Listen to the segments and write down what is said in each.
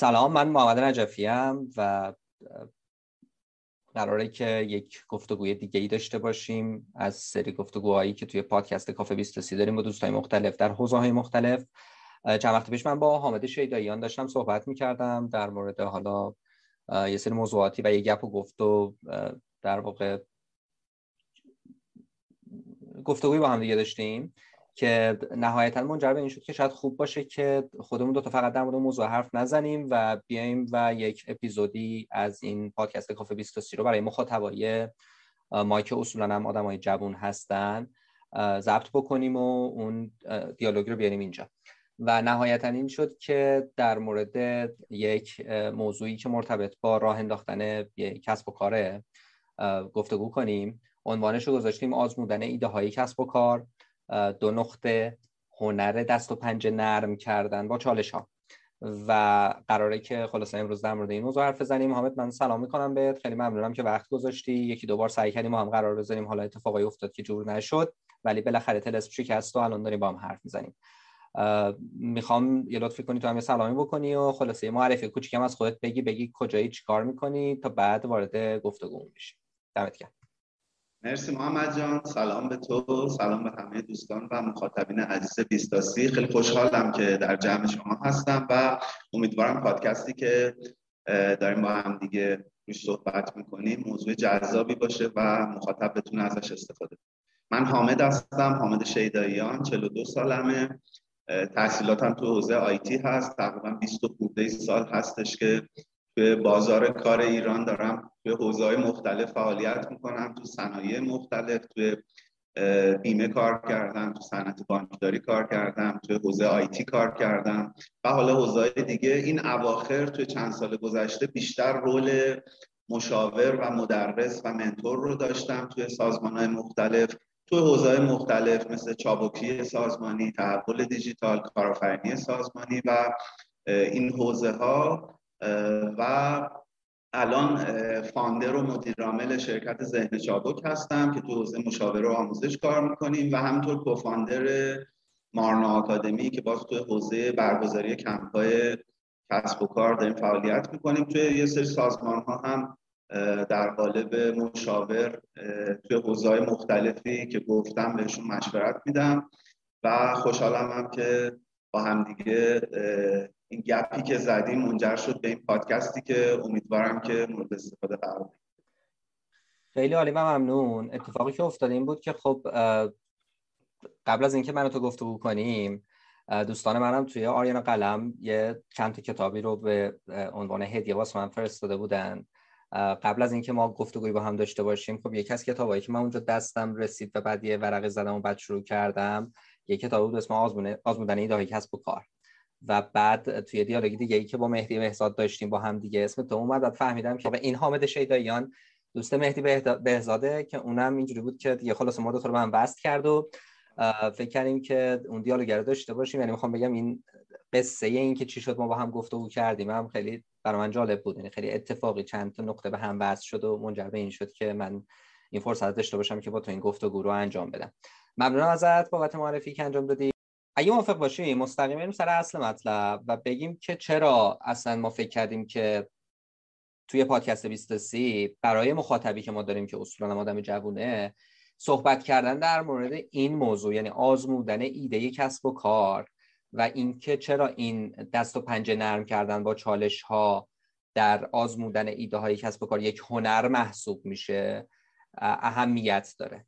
سلام من محمد نجفی ام و قراره که یک گفتگوی دیگه ای داشته باشیم از سری گفتگوهایی که توی پادکست کافه 23 داریم با دوستای مختلف در حوزه های مختلف چند وقت پیش من با حامد شیداییان داشتم صحبت می‌کردم در مورد حالا یه سری موضوعاتی و یه گپ و گفت و در واقع گفتگوی با هم دیگه داشتیم. که نهایتا منجر به این شد که شاید خوب باشه که خودمون دو تا فقط در مورد موضوع حرف نزنیم و بیایم و یک اپیزودی از این پادکست کافه 23 رو برای مخاطبای ما که اصولا هم آدمای جوون هستن ضبط بکنیم و اون دیالوگ رو بیاریم اینجا. و نهایتا این شد که در مورد یک موضوعی که مرتبط با راه انداختن کسب و کاره گفتگو کنیم عنوانش رو گذاشتیم آزمودن ایده های کسب و کار. دو نقطه هنر دست و پنجه نرم کردن با چالش ها و قراره که خلاصه امروز در مورد این موضوع حرف بزنیم. حامد من سلام می‌کنم بهت. خیلی ممنونم که وقت گذاشتی. یکی دو بار سعی کردیم ما هم قرار بزنیم. حالا اتفاقی افتاد که جور نشد ولی بالاخره تلسپ شکست و الان داریم با هم حرف می‌زنیم. می‌خوام یه لطفی کنی تو هم یه سلامی بکنی و خلاصه معرفی کوچیکم از خودت بگی بگی کجایی چیکار می‌کنی تا بعد وارد گفتگو بشی دمت گرم. مرسی محمد جان. سلام به تو. سلام به همه دوستان و مخاطبین عزیز بیستاسی خیلی خوشحالم که در جمع شما هستم و امیدوارم پادکستی که داریم با هم دیگه روش صحبت می‌کنیم موضوع جذابی باشه و مخاطب بتونه ازش استفاده من حامد هستم حامد شیداییان 42 سالمه. تحصیلاتم تو حوزه آیتی هست. تقریبا 20 خورده سال هستش که به بازار کار ایران دارم به حوزه مختلف فعالیت می‌کنم تو صنایع مختلف تو بیمه کار کردم تو صنعت بانکداری کار کردم تو حوزه آیتی کار کردم و حالا حوزه دیگه. این اواخر تو چند سال گذشته بیشتر رول مشاور و مدرس و منتور رو داشتم توی سازمان های مختلف تو حوزه مختلف مثل چابکی سازمانی تحول دیجیتال کارآفرینی سازمانی و این حوزه ها و الان فاندر و مدیرعامل شرکت ذهن چابک هستم که تو حوزه مشاوره و آموزش کار می‌کنیم و همینطور کوفاندر مارنا آکادمی که باز تو حوزه برگزاری کمپای کسب و کار داریم فعالیت می‌کنیم. توی یه سری سازمان ها هم در قالب مشاور توی حوزه مختلفی که گفتم بهشون مشورت میدم و خوشحالم هم که با همدیگه این گپی که زدیم منجر شد به این پادکستی که امیدوارم که مورد استفاده قرار خیلی عالی و ممنون. اتفاقی که افتاده این بود که خب قبل از اینکه منو تو گفتگو کنیم دوستان منم توی آریان قلم یه چند تا کتابی رو به عنوان هدیه واسه من فرستاده بودن. قبل از اینکه ما گفتگوی با هم داشته باشیم خب یکی از کتابایی که من اونجا دستم رسید و بعد یه ورقه زدم و بعد شروع کردم یه کتاب بود اسم آزمودن ایده کسب و کار. و بعد توی دیالوگی دیگه ای که با مهدی بهزاد داشتیم با هم دیگه اسم تو اومد فهمیدم که این حامد شیداییان دوست مهدی بهزاده که اونم اینجوری بود که دیگه خلاص ما دو رو به هم وصل کرد و فکر کردیم که اون دیالوگ رو داشته باشیم. یعنی می‌خوام بگم این قصه این که چی شد ما با هم گفتگو کردیم هم خیلی برای من جالب بود. یعنی خیلی اتفاقی چند تا نقطه به هم وصل شد و منجر به این شد که من این فرصت داشته باشم که با تو این گفتگو رو انجام بدم. ممنونم ازت بابت معرفی که انجام دادی. اگه موافق باشی مستقیم بریم سر اصل مطلب و بگیم که چرا اصلا ما فکر کردیم که توی پادکست 23 برای مخاطبی که ما داریم که اصولا آدم جوونه صحبت کردن در مورد این موضوع یعنی آزمودن ایده کسب و کار و اینکه چرا این دست و پنجه نرم کردن با چالش ها در آزمودن ایده های کسب و کار یک هنر محسوب میشه اهمیت داره.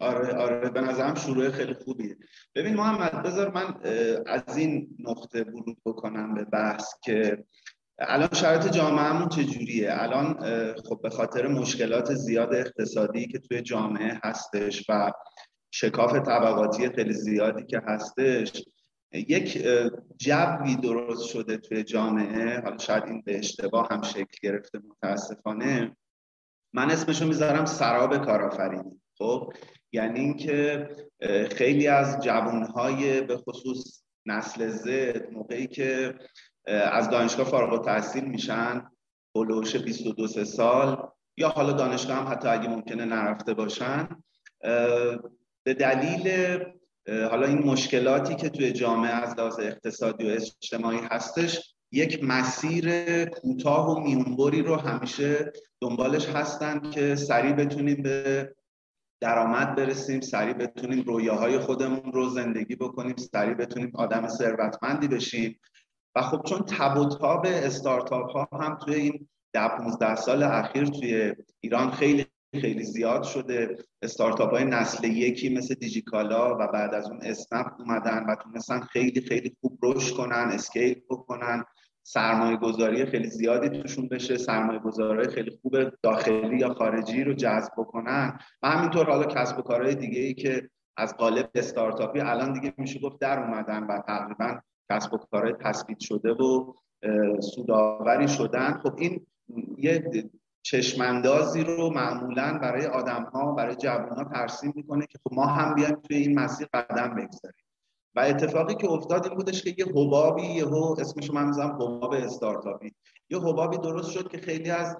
آره آره به نظرم شروع خیلی خوبیه. ببین محمد بذار من از این نقطه ورود بکنم به بحث که الان شرایط جامعهمون چجوریه. الان خب به خاطر مشکلات زیاد اقتصادی که توی جامعه هستش و شکاف طبقاتی خیلی زیادی که هستش یک جوی درست شده توی جامعه. حالا شاید این به اشتباه هم شکل گرفته متاسفانه. من اسمشو می‌ذارم سراب کارآفرینی. خب یعنی اینکه خیلی از جوانهای به خصوص نسل زد موقعی که از دانشگاه فارغ التحصیل میشن هلوش 22 سال یا حالا دانشگاه هم حتی اگه ممکنه نرفته باشن به دلیل حالا این مشکلاتی که توی جامعه از لحاظ اقتصادی و اجتماعی هستش یک مسیر کوتاه و میونبری رو همیشه دنبالش هستن که سریع بتونیم به درآمد برسیم سریع بتونیم رویاهای خودمون رو زندگی بکنیم سریع بتونیم آدم ثروتمندی بشیم. و خب چون تب و تاب استارتاپ ها هم توی این ده 15 سال اخیر توی ایران خیلی خیلی زیاد شده. استارتاپ های نسل یکی مثل دیجیکالا و بعد از اون اسنپ اومدن و تونستن خیلی خیلی خوب رشد کنن اسکیل بکنن. سرمایه گذاری خیلی زیادی توشون بشه سرمایه گذاری خیلی خوب داخلی یا خارجی رو جذب بکنن. و همینطور حالا کسب و کارهای دیگه ای که از قالب استارتاپی الان دیگه میشه گفت در اومدن و تقریبا کسب و کارهای تثبیت شده و سوداوری شدن. خب این یه چشماندازی رو معمولا برای آدم ها برای جوان ها ترسیم می‌کنه که خب ما هم بیایم توی این مسیر قدم بگذاریم. و اتفاقی که افتاد این بودش که یه حبابی یهو اسمشو من می‌ذارم حباب استارتاپی. یه حبابی درست شد که خیلی از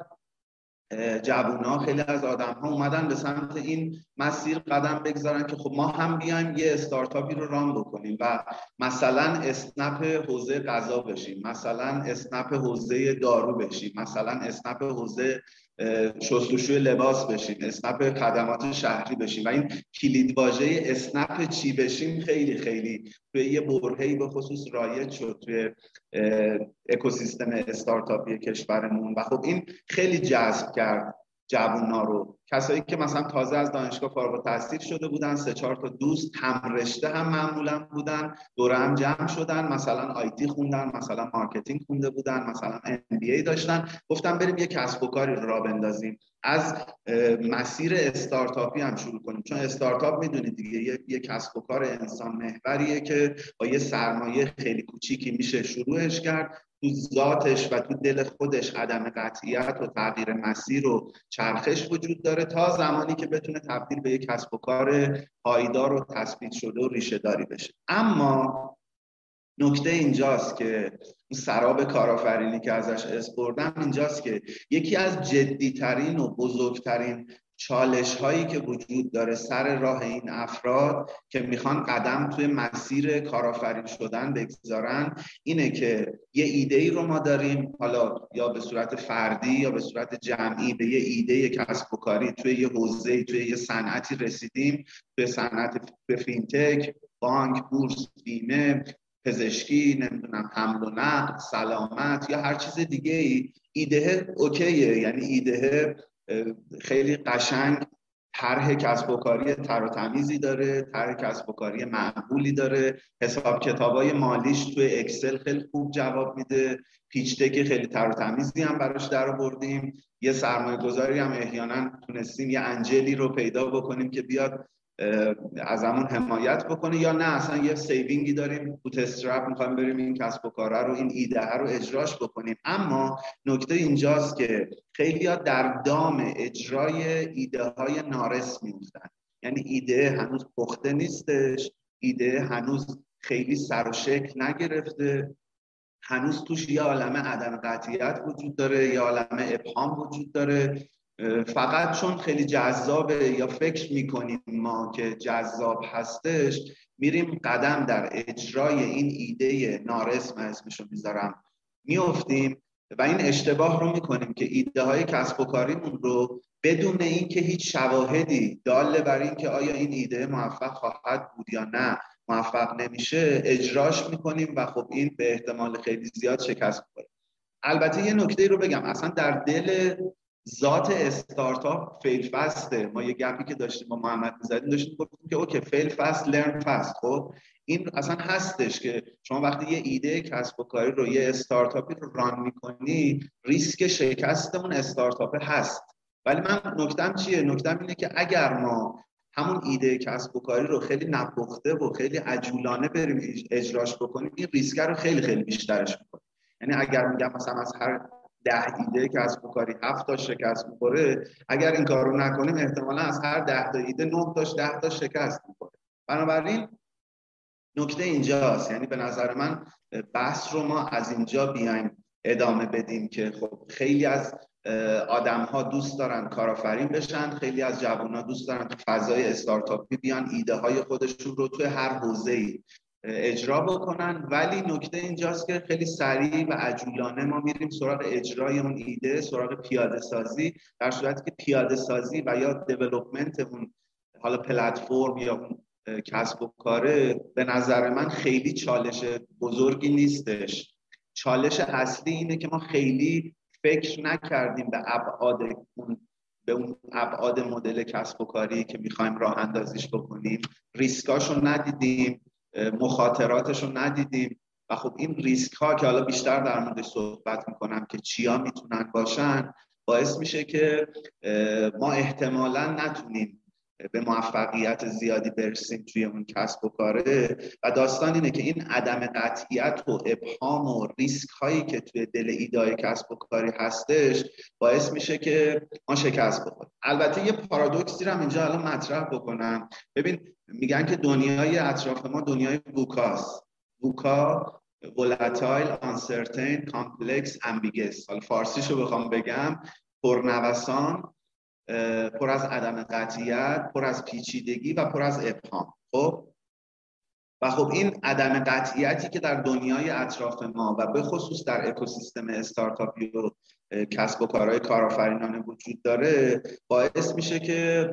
جوونا خیلی از آدم ها اومدن به سمت این مسیر قدم بگذارن که خب ما هم بیایم یه استارتاپی رو ران بکنیم و مثلا اسنپ حوزه غذا بشیم مثلا اسنپ حوزه دارو بشیم مثلا اسنپ حوزه شستشوی لباس بشیم اسنپ خدمات شهری بشیم و این کلید واژه اسنپ چی بشیم خیلی خیلی توی یه برهه‌ای به خصوص رایج شد توی اکوسیستم استارتاپی کشورمون و خب این خیلی جذب کرد. جوونا رو. کسایی که مثلا تازه از دانشگاه فارغ التحصیل شده بودن سه چهار تا دوست هم رشته هم معمولا بودن دوره هم جمع شدن مثلا IT خوندن مثلا مارکتینگ خونده بودن مثلا MBA داشتن. گفتم بریم یه کسب و کاری را بندازیم. از مسیر استارتاپی هم شروع کنیم. چون استارتاپ می‌دونید دیگه یه،, یه کسب و کار انسان محوریه که با یه سرمایه خیلی کوچیکی میشه شروعش کرد. تو ذاتش و تو دل خودش عدم قطعیت و تغییر مسیر و چرخش وجود داره تا زمانی که بتونه تبدیل به یک کسب و کار پایدار و تثبیت شده و ریشه داری بشه. اما نکته اینجاست که سراب کارآفرینی که ازش اسپردم اینجاست که یکی از جدیترین و بزرگترین چالش هایی که وجود داره سر راه این افراد که می‌خوان قدم توی مسیر کارآفرین شدن بگذارن اینه که یه ایده ای رو ما داریم حالا یا به صورت فردی یا به صورت جمعی به یه ایده کسب و کاری توی یه حوزه توی یه صنعتی رسیدیم توی صنعت به فینتک بانک بورس بیمه پزشکی نمی‌دونم حمل و نقل سلامت یا هر چیز دیگه ای ایده اوکیه یعنی ایده خیلی قشنگ طرح کسب و کاری تر و تمیزی داره طرح کسب و کاری معقولی داره. حساب کتابای مالیش توی اکسل خیلی خوب جواب میده. pitch deck خیلی تر و تمیزی هم براش در آوردیم. یه سرمایه گذاری هم احیانا تونستیم یه angel ی رو پیدا بکنیم که بیاد از همون حمایت بکنه یا نه؟ اصلا یه saving ی داریم bootstrap می‌خوایم بریم این کسب و کاره رو این ایده رو اجراش بکنیم. اما نکته اینجاست که خیلی ها در دام اجرای ایده های نارس میفتن یعنی ایده هنوز پخته نیستش ایده هنوز خیلی سر و شکل نگرفته. هنوز توش یه عالم عدم قطعیت وجود داره یه عالم ابهام وجود داره. فقط چون خیلی جذابه یا فکر می‌کنیم ما که جذاب هستش میریم قدم در اجرای این ایده نارس من اسمشو می‌ذارم. میفتیم و این اشتباه رو می‌کنیم که ایده های کسب و کاریمون رو بدون اینکه هیچ شواهدی داله بر اینکه آیا این ایده موفق خواهد بود یا نه موفق نمیشه اجراش می‌کنیم و خب این به احتمال خیلی زیاد شکست می‌کنه البته یه نکته رو بگم اصلا در دل ذات استارتاپ فیل فسته ما یه گپی که داشتیم با محمد می‌زدیم داشتیم گفتیم که اوکی فیل فست لرن فست. خب این اصلا هستش که شما وقتی یه ایده کسب و کاری رو یه استارتاپی رو ران می‌کنی ریسک شکست اون استارتاپ هست. ولی من نکتم چیه؟ نکتم اینه که اگر ما همون ایده کسب و کاری رو خیلی نپخته و خیلی عجولانه بریم اجراش بکنیم این ریسک رو خیلی خیلی بیشترش می‌کنیم یعنی اگر میگم مثلا از هر ده ایده کسب و کاری هفت تا شکست می‌خوره. اگر این کار رو نکنیم احتمالا از هر ده تا ایده نه تاش ده تا شکست می‌خوره. بنابراین نکته اینجاست. یعنی به نظر من بحث رو ما از اینجا بیایم ادامه بدیم که خب خیلی از آدم ها دوست دارن کارآفرین بشن خیلی از جوان ها دوست دارن تو فضای استارتاپی بیان ایده های خودشون رو توی هر حوزه ای اجرا بکنن. ولی نکته اینجاست که خیلی سریع و عجولانه ما میریم سراغ اجرای اون ایده سراغ پیاده سازی در صورتی که پیاده سازی و یا دیولپمنت اون حالا پلتفرم یا اون کسب و کاره به نظر من خیلی چالش بزرگی نیستش. چالش اصلی اینه که ما خیلی فکر نکردیم به ابعاد اون به اون ابعاد مدل کسب و کاری که می‌خوایم راه اندازیش بکنیم. ریسکاشو ندیدیم. مخاطراتش رو ندیدیم. و خب این ریسک ها که حالا بیشتر در موردش صحبت می‌کنم که چیا می‌تونن باشن باعث میشه که ما احتمالا نتونیم به موفقیت زیادی برسیم توی اون کسب و کاره. و داستان اینه که این عدم قطعیت و ابهام و ریسک هایی که توی دل ایدای کسب و کاری هستش باعث میشه که ما شکست بخوریم. البته یه پارادوکسی رو اینجا الان مطرح بکنم. ببین میگن که دنیای اطراف ما دنیای بوکاست بوکا volatile uncertain complex ambiguous حالا فارسیشو بخوام بگم. پرنوسان پر از عدم قطعیت پر از پیچیدگی و پر از ابهام. خب؟ و خب این عدم قطعیتی که در دنیای اطراف ما و به خصوص در اکوسیستم استارتاپی و کسب و کارهای کارآفرینانه وجود داره باعث میشه که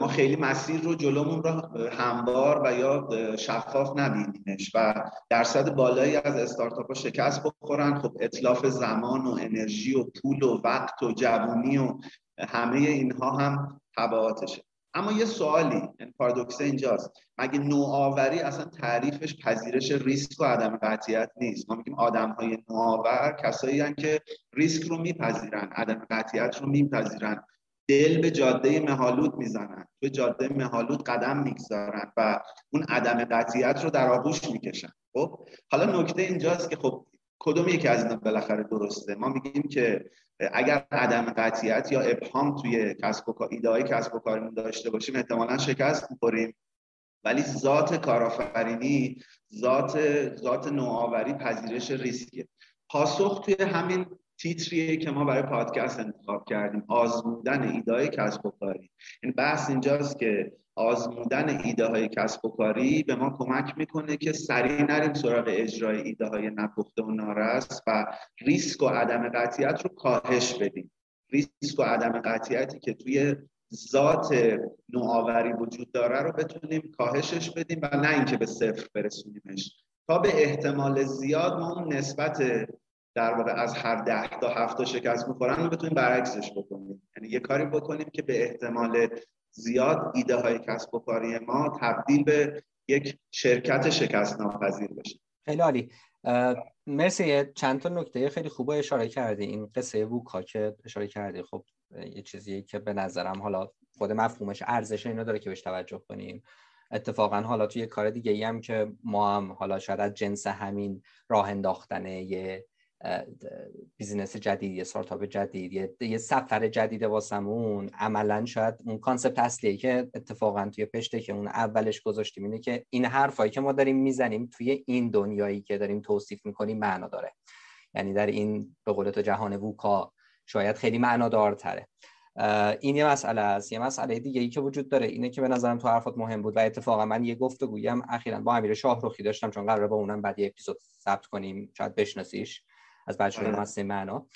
ما خیلی مسیر رو جلومون رو هموار و یا شفاف نبینیمش و درصد بالایی از استارتاپ ها شکست بخورن. خب اطلاف زمان و انرژی و پول و وقت و جوونی و همه اینها هم تبعاتشه. اما یه سوالی این یعنی پارادوکس اینجاست. مگه نوآوری اصلا تعریفش پذیرش ریسک و عدم قطعیت نیست؟ ما میگیم آدم های نوآور کسایی که ریسک رو میپذیرن عدم قطعیت رو میپذیرن. دل به جاده مهالود می‌زنن به جاده مهالود قدم می‌گذارن و اون عدم قطعیت رو در آغوش می‌کشن. خب حالا نکته اینجاست که خب کدوم یکی از اینا بالاخره درسته؟ ما میگیم که اگر عدم قطعیت یا ابهام توی کسب و کار ایده کسب و کارمون داشته باشیم احتمالا شکست می‌خوریم. ولی ذات کارآفرینی ذات ذات نوآوری پذیرش ریسکه پاسخ توی همین تیتریه که ما برای پادکست انتخاب کردیم آزمودن ایده کسب و کاری. این بحث اینجاست که آزمودن ایده های کسب و کاری به ما کمک می‌کنه که سریع نریم سراغ اجرای ایده های نپخته و نارس و ریسک و عدم قطعیت رو کاهش بدیم. ریسک و عدم قطعیتی که توی ذات نوآوری وجود داره رو بتونیم کاهشش بدیم و نه اینکه به صفر برسونیمش. تا به احتمال زیاد ما اون نسبت در واقع از هر ده تا هفت شکست می‌خورن رو بتونیم برعکسش بکنیم. یعنی یه کاری بکنیم که به احتمال زیاد ایده های کسب و کاری ما تبدیل به یک شرکت شکست ناپذیر بشه. خیلی عالی. مرسی. چند تا نکته خیلی خوب اشاره کردی. این قصه ووکا که اشاره کردی. خب یه چیزی که به نظرم حالا خود مفهومش ارزش اینو داره که بهش توجه کنیم. اتفاقا حالا توی کار دیگه ای هم که ما هم حالا شاید جنس همین راه انداختن یه business جدید یه استارتاپ جدید یه, یه سفر جدید واسمون. عملا شاید اون concept اصلیه که اتفاقا توی پشته که اون اولش گذاشتیم اینه که این حرفایی که ما داریم می‌زنیم توی این دنیایی که داریم توصیف می‌کنیم معنا داره. یعنی در این به قول جهان VUCA شاید خیلی معنادارتره. این یه مسئله است. یه مسئله دیگه ای که وجود داره اینه که به نظرم تو حرفات مهم بود و اتفاقا من یه گفتگویم اخیرا با امیر شاهروخی داشتم چون قراره با اونم بعد یه اپیزود ثبت کنیم. شاید بشناسیش. از بچه های آره. معنا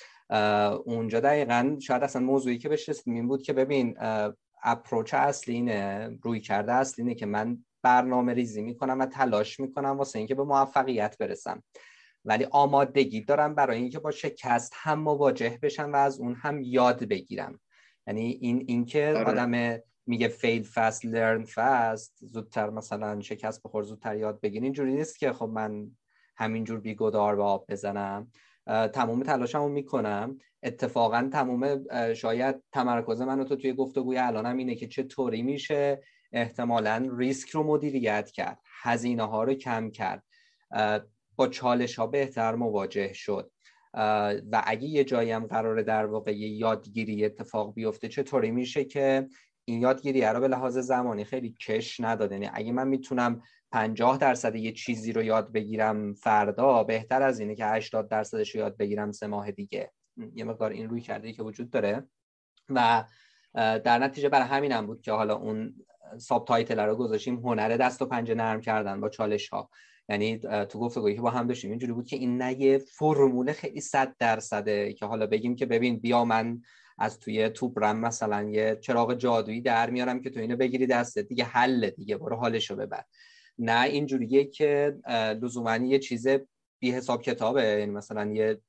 اونجا دقیقا شاید اصلا موضوعی که بهش رسیدیم این بود که ببین اپروچ اصلی اینه روی کرده اصلی اینه که من برنامه ریزی می‌کنم و تلاش می‌کنم واسه اینکه به موفقیت برسم ولی آمادگی دارم برای اینکه با شکست هم مواجه بشم و از اون هم یاد بگیرم یعنی این اینکه آره. آدم میگه fail fast learn fast زودتر مثلا شکست بخور زودتر یاد بگیر اینجوری نیست که خب من همینجور بیگدار به آب بزنم تمام تلاشمو می‌کنم. اتفاقا تمام شاید تمرکز من تو توی گفتگوی الانم اینه که چطوری میشه احتمالا ریسک رو مدیریت کرد هزینه ها رو کم کرد. با چالش ها بهتر مواجه شد. و اگه یه جایی هم قراره در واقع یادگیری اتفاق بیفته چطوری میشه که این یادگیری رو به لحاظ زمانی خیلی کش نداده یعنی اگه من می‌تونم 50 درصد یه چیزی رو یاد بگیرم فردا بهتر از اینه که 80 درصدش رو یاد بگیرم سه ماه دیگه. یه مقدار این رویکرده که وجود داره. و در نتیجه برای همینم بود که حالا اون subtitle رو گذاشتیم. هنر دست و پنجه نرم کردن با چالش ها یعنی تو گفتگویی که با هم داشتیم اینجوری بود که این نه یه فرمول خیلی صد درصده که حالا بگیم که ببین بیا من از توی توبره‌م مثلا یه چراغ جادویی در میارم که تو اینو بگیری دستت دیگه حل دیگه برو حالشو ببر. نه اینجوریه که لزوما یه چیز بی حساب کتابه. یعنی مثلا یه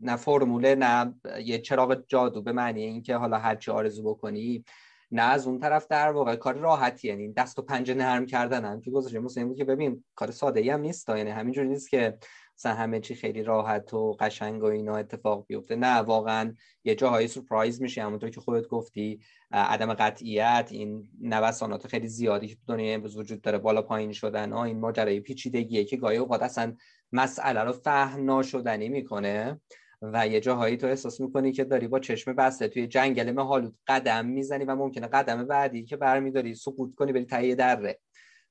نه فرموله نه یه چراغ جادو به معنی اینکه حالا هر چی آرزو بکنی نه از اون طرف در واقع کار راحتی. یعنی دست و پنجه نرم کردن هم که گذاشته مثلا بود که ببین کار ساده ای هم نیست. یعنی همینجوری نیست که مثلا همه چی خیلی راحت و قشنگ و اینا اتفاق بیفته. نه واقعا یه جاهایی سورپرایز میشه همونطور که خودت گفتی عدم قطعیت این نوسانات خیلی زیادی که دنیای امروز وجود داره بالا پایین شدن ها این ماجرای پیچیدگیه که گاهی اوقات اصلا مسئله رو فهم ناشدنی می‌کنه و یه جاهایی تو احساس می‌کنی که داری با چشم بسته توی جنگل مهالود قدم می‌زنی و ممکنه قدم بعدی که برمیداری سقوط کنی بری تهیه دره.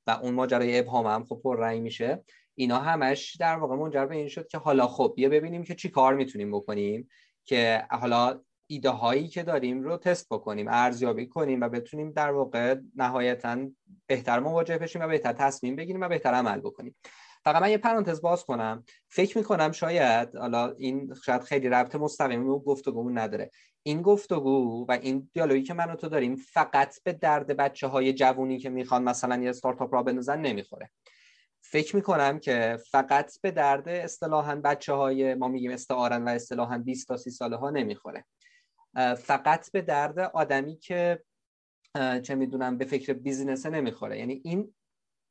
و اون ماجرای ابهام هم خب پر رنگ میشه. اینا همش در واقع منجر به این شد که حالا خب بیا ببینیم که چی کار می‌تونیم بکنیم که حالا ایده هایی که داریم رو تست بکنیم ارزیابی کنیم و بتونیم در واقع نهایتا بهتر مواجه بشیم و بهتر تصمیم بگیریم و بهتر عمل بکنیم. فقط من یه پرانتز باز کنم. فکر می‌کنم شاید حالا این شاید خیلی ربط مستقیمی به گفتگومون نداره. این گفتگو و این دیالوگی که من و تو داریم فقط به درد بچه های جوونی که می‌خوان مثلا یه استارتاپ را بندازن نمی‌خوره. فکر می‌کنم که فقط به درد اصطلاحا بچه های ما میگیم استعارن و اصطلاحا 20 تا 30 ساله ها نمی‌خوره فقط به درد آدمی که چه می‌دونم به فکر بیزینسه نمی‌خوره. یعنی این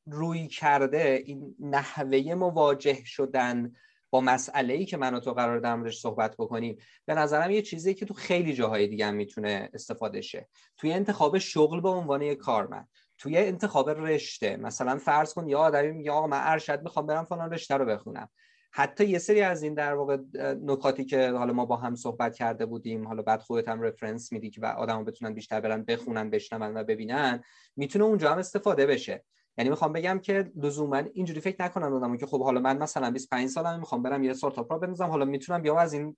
روی کرده این نحوه مواجه شدن با مسئله ای که من و تو قرار در صحبت بکنیم به نظرم یه چیزی که تو خیلی جاهای دیگه هم می‌تونه استفاده شه. توی انتخاب شغل به عنوان یک کارمند توی انتخاب رشته. مثلا فرض کن یا آدمی میگه آقا من ارشد می‌خوام برم فلان رشته رو بخونم. حتی یه سری از این در واقع نکاتی که حالا ما با هم صحبت کرده بودیم حالا بعد خودت هم رفرنس میدی که آدمو بتونن بیشتر برن بخونن بشنون و ببینن می‌تونه اونجا هم استفاده بشه. یعنی می‌خوام بگم که لزوما اینجوری فکر نکنن آدمو که خب حالا من مثلا 25 سالم می‌خوام برم یه استارتاپ را بنوزم حالا می‌تونم بیام از این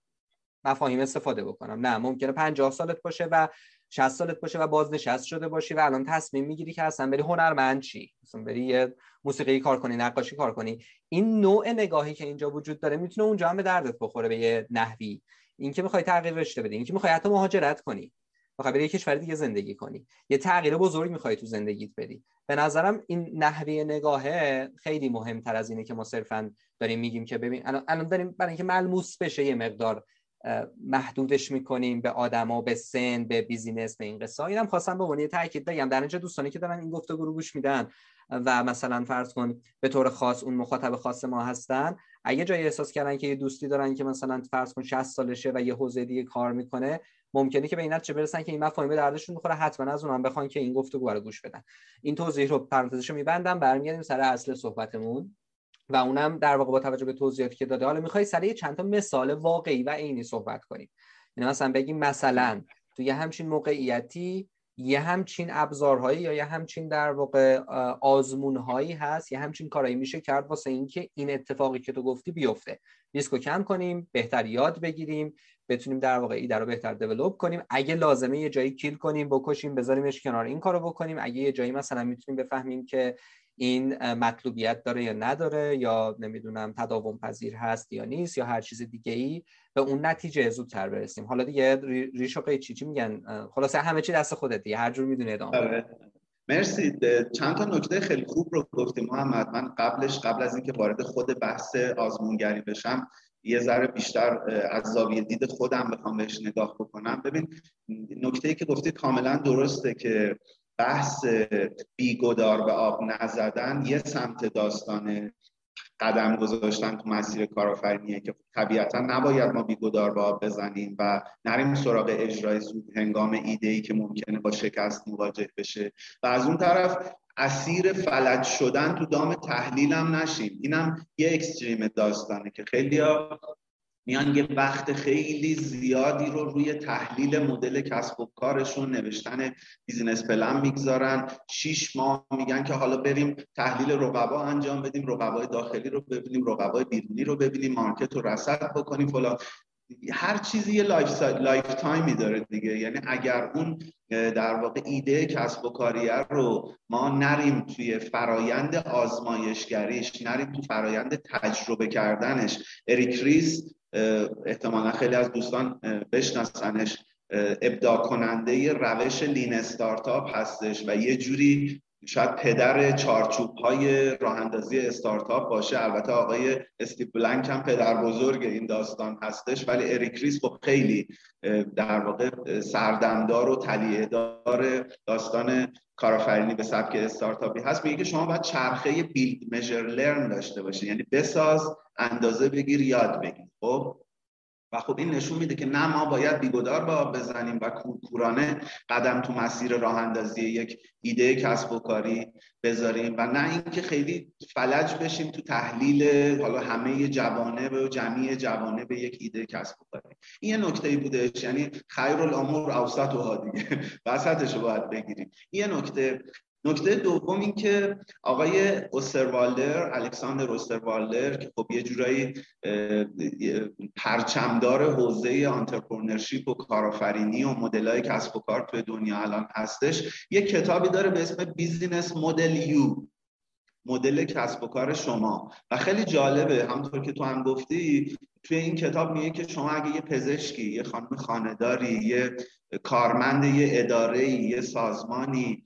مفاهیم استفاده بکنم. نه ممکنه 50 سالت باشه و 60 سالت باشه و بازنشست شده باشی و الان تصمیم می‌گیری که اصلا بری هنرمند چی؟ مثلا بری یه موسیقی کار کنی نقاشی کار کنی. این نوع نگاهی که اینجا وجود داره می‌تونه اونجا هم به دردت بخوره به یه نحوی. اینکه می‌خوای تغییر رشته بدی اینکه می‌خوای حتی مهاجرت کنی. می‌خوای بری یه کشور دیگه زندگی کنی. یه تغییر بزرگ می‌خوای تو زندگیت بدی. به نظرم این نحوه نگاهه خیلی مهمتر از اینه که ما صرفا داریم میگیم که ببین الان داریم برای اینکه ملموس بشه یه مقدار محدودش می‌کنیم به آدما به سن به بیزینس به این قصه. اینم خواستم به عنوان تاکید بگم. در اینجا دوستانی که دارن این گفتگو رو گوش میدن و مثلا فرض کن به طور خاص اون مخاطب خاص ما هستن اگه جایی احساس کردن که یه دوستی دارن که مثلا فرض کن 60 سالشه و یه حوزه دیگه کار می‌کنه ممکنه که به این نتیجه برسن که این مفاهیم به دردشون می‌خوره. حتما از اونم بخوان که این گفتگو رو گوش بدن. این توضیح رو پرانتزش رو میبندم. برمیگردیم سر اصل صحبتمون. و اونم در واقع با توجه به توضیحاتی که داده حالا می‌خوای سر چند تا مثال واقعی و عینی صحبت کنیم. یعنی مثلا بگیم مثلا تو یه همچین موقعیتی یه همچین ابزارهایی یا یه همچین در واقع آزمونهایی هست یه همچین کارایی میشه کرد واسه اینکه این اتفاقی که تو گفتی بیفته. ریسکو کم کنیم بهتر یاد بگیریم بتونیم در واقع ایده رو بهتر دیولپ کنیم. اگه لازمه یه جایی کیل کنیم بکشیم بذاریمش کنار این کارو بکنیم. اگه یه جایی مثلا می‌تونیم بفهمیم که این مطلوبیت داره یا نداره یا نمی‌دونم تداوم پذیر هست یا نیست یا هر چیز دیگه ای به اون نتیجه زودتر برسیم. حالا دیگه ریش و چی چی میگن؟ خلاصه همه چی دست خودت دیگه. هر جور می‌دونی ادامه آره. مرسی. چند تا نکته خیلی خوب رو گفتیم محمد. من قبلش قبل از اینکه وارد خود بحث آزمونگری بشم یه ذره بیشتر از زاویه دید خودم بخوام بهش نگاه بکنم. ببین نکته ای که گفتی کاملا درسته که بحث بیگدار به آب نزدن یه سمت داستان قدم گذاشتن تو مسیر کارآفرینیه که طبیعتا نباید ما بیگدار به آب بزنیم و نریم سراغ اجرای زود هنگام ایده ای که ممکنه با شکست مواجه بشه. و از اون طرف اسیر فلج شدن تو دام تحلیلم نشیم. اینم یه extreme داستانه که خیلی میان یه وقت خیلی زیادی رو روی تحلیل مدل کسب و کارشون نوشتن business plan می‌گذارن. شیش ماه میگن که حالا بریم تحلیل رقبا انجام بدیم رقبای داخلی رو ببینیم رقبای بیرونی رو ببینیم market رو رصد بکنیم فلان. هر چیزی یه life, lifetime ی داره دیگه. یعنی اگر اون در واقع ایده کسب و کاریه رو ما نریم توی فرایند آزمایشگریش نریم تو فرایند تجربه کردنش. اریک ریس احتمالا خیلی از دوستان بشناسنش. ابداع کننده روش lean startup هستش و یه جوری شاید پدر چارچوب های راه اندازی استارتاپ باشه. البته آقای استیو بلنک هم پدر بزرگ این داستان هستش ولی اریک ریس خب خیلی در واقع سردمدار و تلیه دار داستان کارآفرینی به سبک استارتاپی هست. میگه که شما باید چرخه بیلد مژر لرن داشته باشید یعنی بساز اندازه بگیر یاد بگیر. خب؟ و خب این نشون میده که نه ما باید بیگدار با بزنیم و کورکورانه قدم تو مسیر راه اندازی یک ایده کسب و کاری بذاریم و نه اینکه خیلی فلج بشیم تو تحلیل حالا همه جوانه و جمعی به یک ایده کسب و کاری. این یه نکته بودش یعنی خیر الامور اوسطها دیگه. وسطش رو باید بگیریم. این نکته نکته دوم این که آقای اوستروالدر الکساندر اوستروالدر که خب یه جورایی پرچمدار حوزه entrepreneurship و کارآفرینی و مدلای کسب و کار توی دنیا الان هستش یه کتابی داره به اسم Business Model You مدل کسب و کار شما. و خیلی جالبه همونطور که تو هم گفتی توی این کتاب میگه که شما اگه یه پزشکی یه خانم خانداری یه کارمند یه اداره یه سازمانی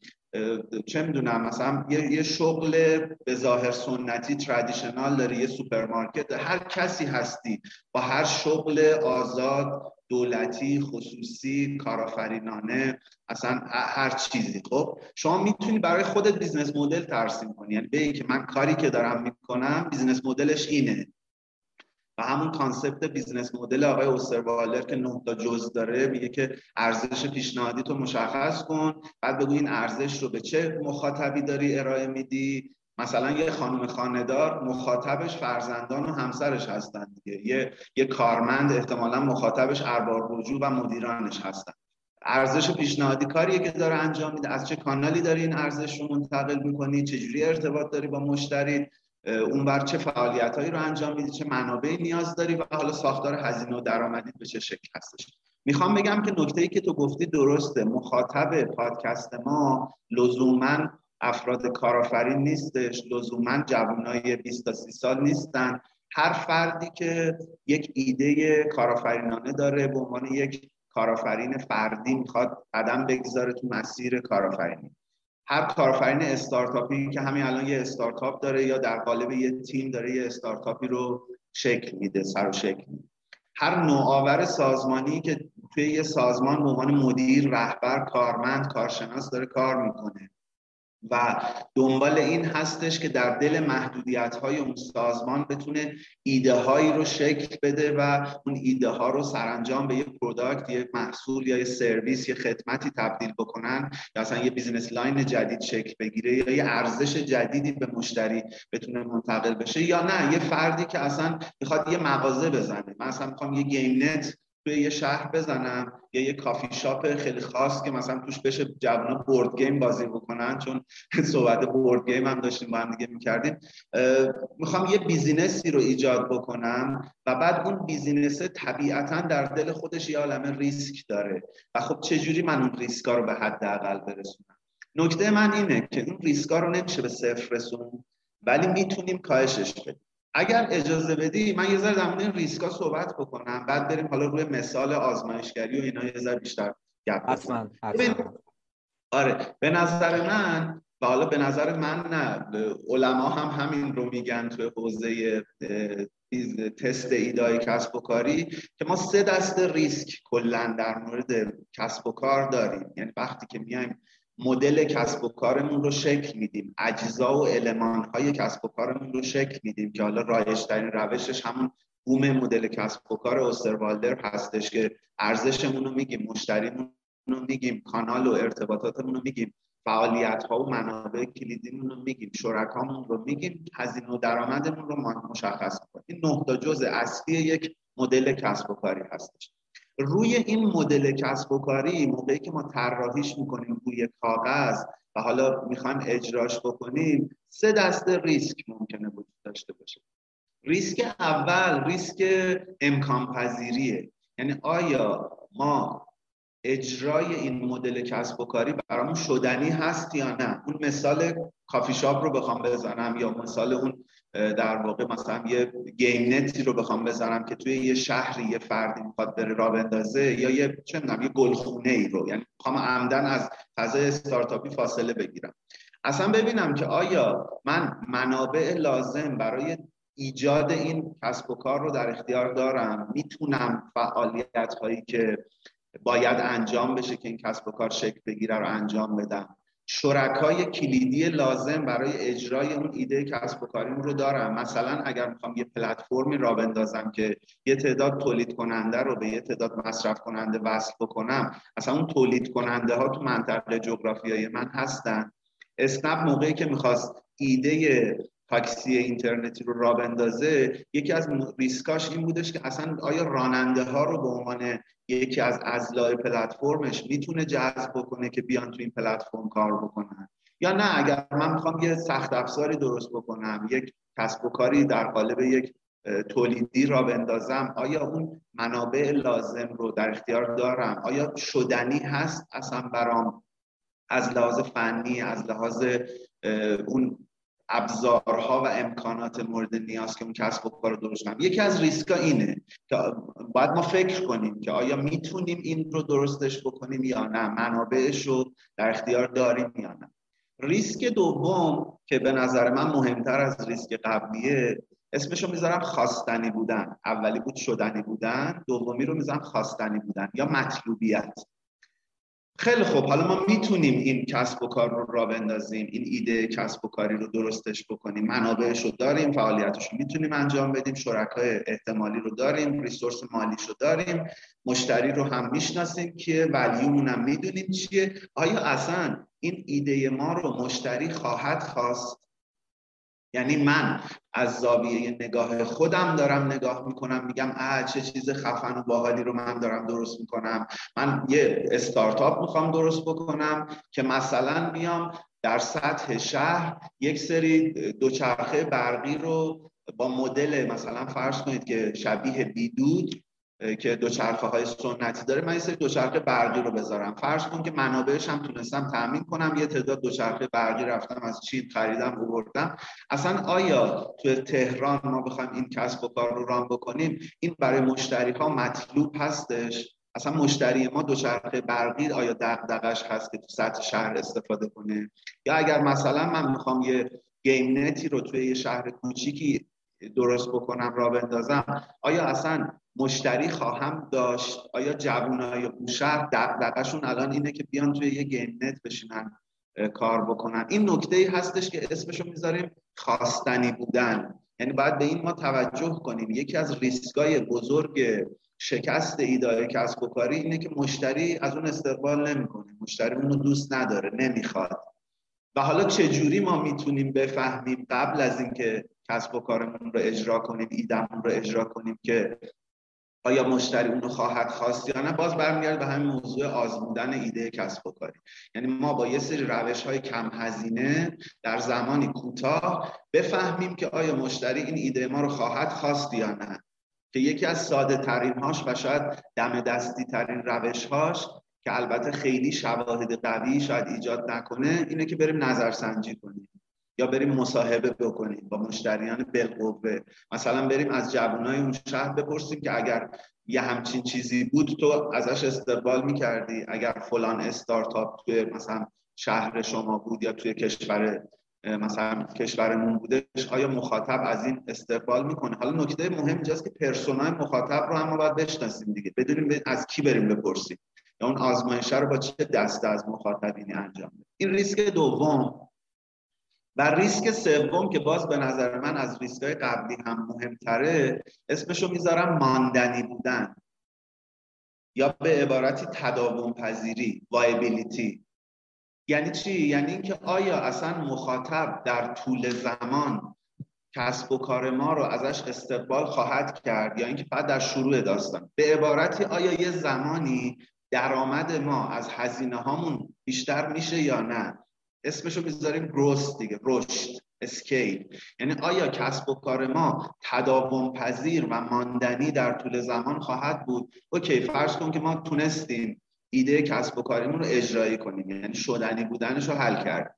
چه می‌دونم مثلا یه, یه شغل به ظاهر سنتی traditional داری یه سوپرمارکت هر کسی هستی. با هر شغل آزاد دولتی خصوصی کارآفرینانه اصلا هر چیزی. خب شما می‌تونی برای خودت business model ترسیم کنی. یعنی به که من کاری که دارم می‌کنم business model ش اینه. و همون concept business model آقای اوستروالدر که نه تا جز داره میگه که ارزش پیشنهادی تو مشخص کن بعد بگو این ارزش رو به چه مخاطبی داری ارائه میدی؟ مثلا یه خانم خاندار مخاطبش فرزندان و همسرش هستن دیگه. یه یه کارمند احتمالا مخاطبش ارباب رجوع و مدیرانش هستن. ارزش پیشنهادی کاریه که داره انجام میده. از چه کانالی داری این ارزش رو منتقل می‌کنی؟ چجوری ارتباط داری با مشتری؟ اون بر چه فعالیت هایی رو انجام میدی چه منابعی نیاز داری و حالا ساختار هزینه و درآمدی به چه شکل هستش. می‌خوام بگم که نکته ای که تو گفتی درسته. مخاطب پادکست ما لزوما افراد کارآفرین نیستش لزوما جوانای 20 تا 30 سال نیستن. هر فردی که یک ایده کارآفرینانه داره به عنوان یک کارآفرین فردی می‌خواد قدم بگذاره تو مسیر کارآفرینی. هر کارآفرین استارتاپی که همین الان یه استارتاپ داره یا در قالب یه تیم داره یه استارتاپی رو شکل میده سر و شکل میده. هر نوآور سازمانی که توی یه سازمان به عنوان مدیر رهبر کارمند کارشناس داره کار می‌کنه. و دنبال این هستش که در دل محدودیت های اون سازمان بتونه ایده هایی رو شکل بده و اون ایده ها رو سرانجام به یه product یه محصول یا یه سرویس یه خدمتی تبدیل بکنن یا اصلا یه business line جدید شکل بگیره یا یه ارزش جدیدی به مشتری بتونه منتقل بشه یا نه. یه فردی که اصلا می‌خواد یه مغازه بزنه. من اصلا می‌خوام یه گیم نت توی یه شهر بزنم یا یه کافی شاپ خیلی خاص که مثلا توش بشه جوونا board game بازی بکنن چون صحبت board game هم داشتیم با هم دیگه می‌کردیم. می‌خوام یه business ی رو ایجاد بکنم و بعد اون business طبیعتا در دل خودش یه عالم ریسک داره. و خب چجوری من اون ریسکا رو به حداقل برسونم؟ نکته من اینه که اون ریسکا رو نمیشه به صفر رسون ولی می‌تونیم کاهشش بدیم. اگر اجازه بدی من یه ذره در مورد این ریسکا صحبت بکنم بعد بریم حالا روی مثال آزمایشگری و اینا یه ذره بیشتر گپ حتما آره به نظر من و حالا به نظر من نه علما هم همین رو میگن توی حوزه تست ایدای کسب و کاری که ما سه دست ریسک کلا در مورد کسب و کار داریم. یعنی وقتی که میایم مدل کسب و کارمون رو شکل میدیم. اجزا و علمان های کسب و کارمون رو شکل میدیم که حالا رایج ترین روشش همون بوم مدل کسب و کار اوستروالدر هستش که ارزشمون رو میگیم مشتریمون رو میگیم کانال و ارتباطاتمون رو میگیم فعالیت ها و منابع کلیدیمون رو میگیم شرکامون رو میگیم هزینه و درآمدمون رو مشخص کنیم این نه تا جزء اصلی یک مدل کسب و کاری هستش. روی این مدل کسب و کاری موقعی که ما طراحیش می‌کنیم روی کاغذ و حالا می‌خوایم اجراش بکنیم سه دسته ریسک ممکنه وجود داشته باشه. ریسک اول ریسک امکان پذیریه. یعنی آیا ما اجرای این مدل کسب و کاری برامون شدنی هست یا نه؟ اون مثال کافی شاپ رو بخوام بزنم یا مثال اون در واقع مثلا یه گیم نتی رو بخوام بزنم که توی یه شهری یه فردی می‌خواد بره را بندازه یا یه چه می‌دونم یه گلخونه ای رو. یعنی می‌خوام عمدن از فضای استارتاپی فاصله بگیرم. اصلا ببینم که آیا من منابع لازم برای ایجاد این کسب و کار رو در اختیار دارم؟ می‌تونم فعالیت هایی که باید انجام بشه که این کسب و کار شکل بگیره رو انجام بدم؟ شرکای کلیدی لازم برای اجرای اون ایده کسب و کاریم رو دارم مثلا اگر می‌خوام یه پلتفرمی را بندازم که یه تعداد تولید کننده رو به یه تعداد مصرف کننده وصل بکنم اصلا اون تولید کننده ها تو منطقه جغرافیایی من هستن. اسنپ موقعی که می‌خواست ایده تاکسی اینترنتی رو را بندازه یکی از ریسکاش این بودش که اصلا آیا راننده ها رو به عنوان یکی از ازلاع پلتفرمش می‌تونه جذب بکنه که بیان تو این پلتفرم کار بکنن؟ یا نه اگر من می‌خوام یه سخت افزاری درست بکنم یک کسب و کاری در قالب یک تولیدی را بندازم آیا اون منابع لازم رو در اختیار دارم؟ آیا شدنی هست اصلا برام؟ از لحاظ فنی از لحاظ اون ابزارها و امکانات مورد نیاز که اون کسب و کار درست کنم یکی از ریسکا اینه که باید ما فکر کنیم که آیا می‌تونیم این رو درستش بکنیم یا نه منابعش رو در اختیار داریم یا نه. ریسک دوم که به نظر من مهمتر از ریسک قبلیه اسمش رو می‌ذارم خواستنی بودن. اولی بود شدنی بودن دومی رو می‌ذارم خواستنی بودن یا مطلوبیت. خیلی خوب. حالا ما می‌تونیم این کسب و کار رو را بندازیم این ایده کسب و کاری رو درستش بکنیم. منابعش رو داریم فعالیتش رو می‌تونیم انجام بدیم. شرکای احتمالی رو داریم ریسورس مالیش رو داریم. مشتری رو هم می‌شناسیم که ولیومون هم می‌دونیم چیه. آیا اصلا این ایده ما رو مشتری خواهد خواست؟ یعنی من از زاویه نگاه خودم دارم نگاه می‌کنم میگم اه چه چیز خفن و باحالی رو من دارم درست می‌کنم. من یه استارتاپ می‌خوام درست بکنم که مثلا میام در سطح شهر یک سری دوچرخه برقی رو با مدل مثلا فرض کنید که شبیه بیدود که دوچرخه های سنتی داره. من یه سری دوچرخه برقی رو بذارم. فرض کن که منابعش هم تونستم تامین کنم. یه تعداد دوچرخه برقی رفتم از چین خریدم بردم اصلا آیا تو تهران ما بخوایم این کسب و کار رو ران بکنیم؟ این برای مشتری ها مطلوب هستش؟ اصلا مشتری ما دوچرخه برقی آیا دغدغش هست که تو سطح شهر استفاده کنه؟ یا اگر مثلا من می‌خوام یه گیم نتی رو توی یه شهر کوچیکی درست بکنم راه بندازم. آیا اصلا مشتری خواهم داشت؟ آیا جوانای بوشهر دغدغشون الان اینه که بیان توی یه گیم نت بشینن کار بکنن؟ این نکته ای هستش که اسمشو می‌ذاریم خواستنی بودن. یعنی باید به این ما توجه کنیم. یکی از ریسکای بزرگ شکست ایده‌های کسب و کاری اینه که مشتری از اون استقبال نمی‌کنه. مشتری اونو دوست نداره نمی‌خواد. و حالا چه جوری ما می‌تونیم بفهمیم قبل از اینکه کسب و کارمون رو اجرا کنیم ایدمون رو اجرا کنیم که آیا مشتری اونو خواهد خواست یا نه باز برمیگرده به همین موضوع آزمودن ایده کسب و کاری. یعنی ما با یه سری روش های کم هزینه در زمانی کوتاه بفهمیم که آیا مشتری این ایده ما رو خواهد خواست یا نه. که یکی از ساده ترین هاش و شاید دم دستی ترین روش هاش که البته خیلی شواهد قوی شاید ایجاد نکنه اینه که بریم نظرسنجی کنیم. یا بریم مصاحبه بکنیم با مشتریان بالقوه. مثلا بریم از جوانای اون شهر بپرسیم که اگر یه همچین چیزی بود تو ازش استقبال می‌کردی؟ اگر فلان استارتاپ توی مثلا شهر شما بود یا توی کشور مثلا کشورمون بودش آیا مخاطب از این استقبال می‌کنه؟ حالا نکته مهم اینجاست که پرسونای مخاطب رو هم باید بشناسیم دیگه. بدونیم از کی بریم بپرسیم؟ یا اون آزمایش رو با چه دسته از مخاطبینی انجام بدیم؟ این ریسک دوم و ریسک سوم که باز به نظر من از های قبلی هم مهمتره اسمشو می‌ذارم ماندنی بودن. یا به عبارتی تداوم پذیری وایبیلیتی یعنی چی؟ یعنی اینکه آیا اصلا مخاطب در طول زمان کسب و کار ما رو ازش استقبال خواهد کرد یا اینکه فقط در شروع داستان. به عبارتی آیا یه زمانی درآمد ما از هزینه هامون بیشتر میشه یا نه؟ اسمشو می‌ذاریم گروس دیگه رشد اسکیل یعنی آیا کسب و کار ما تداوم پذیر و ماندنی در طول زمان خواهد بود؟ اوکی فرض کن که ما تونستیم ایده کسب و کاریمون رو اجرایی کنیم. یعنی شدنی بودنش رو حل کرد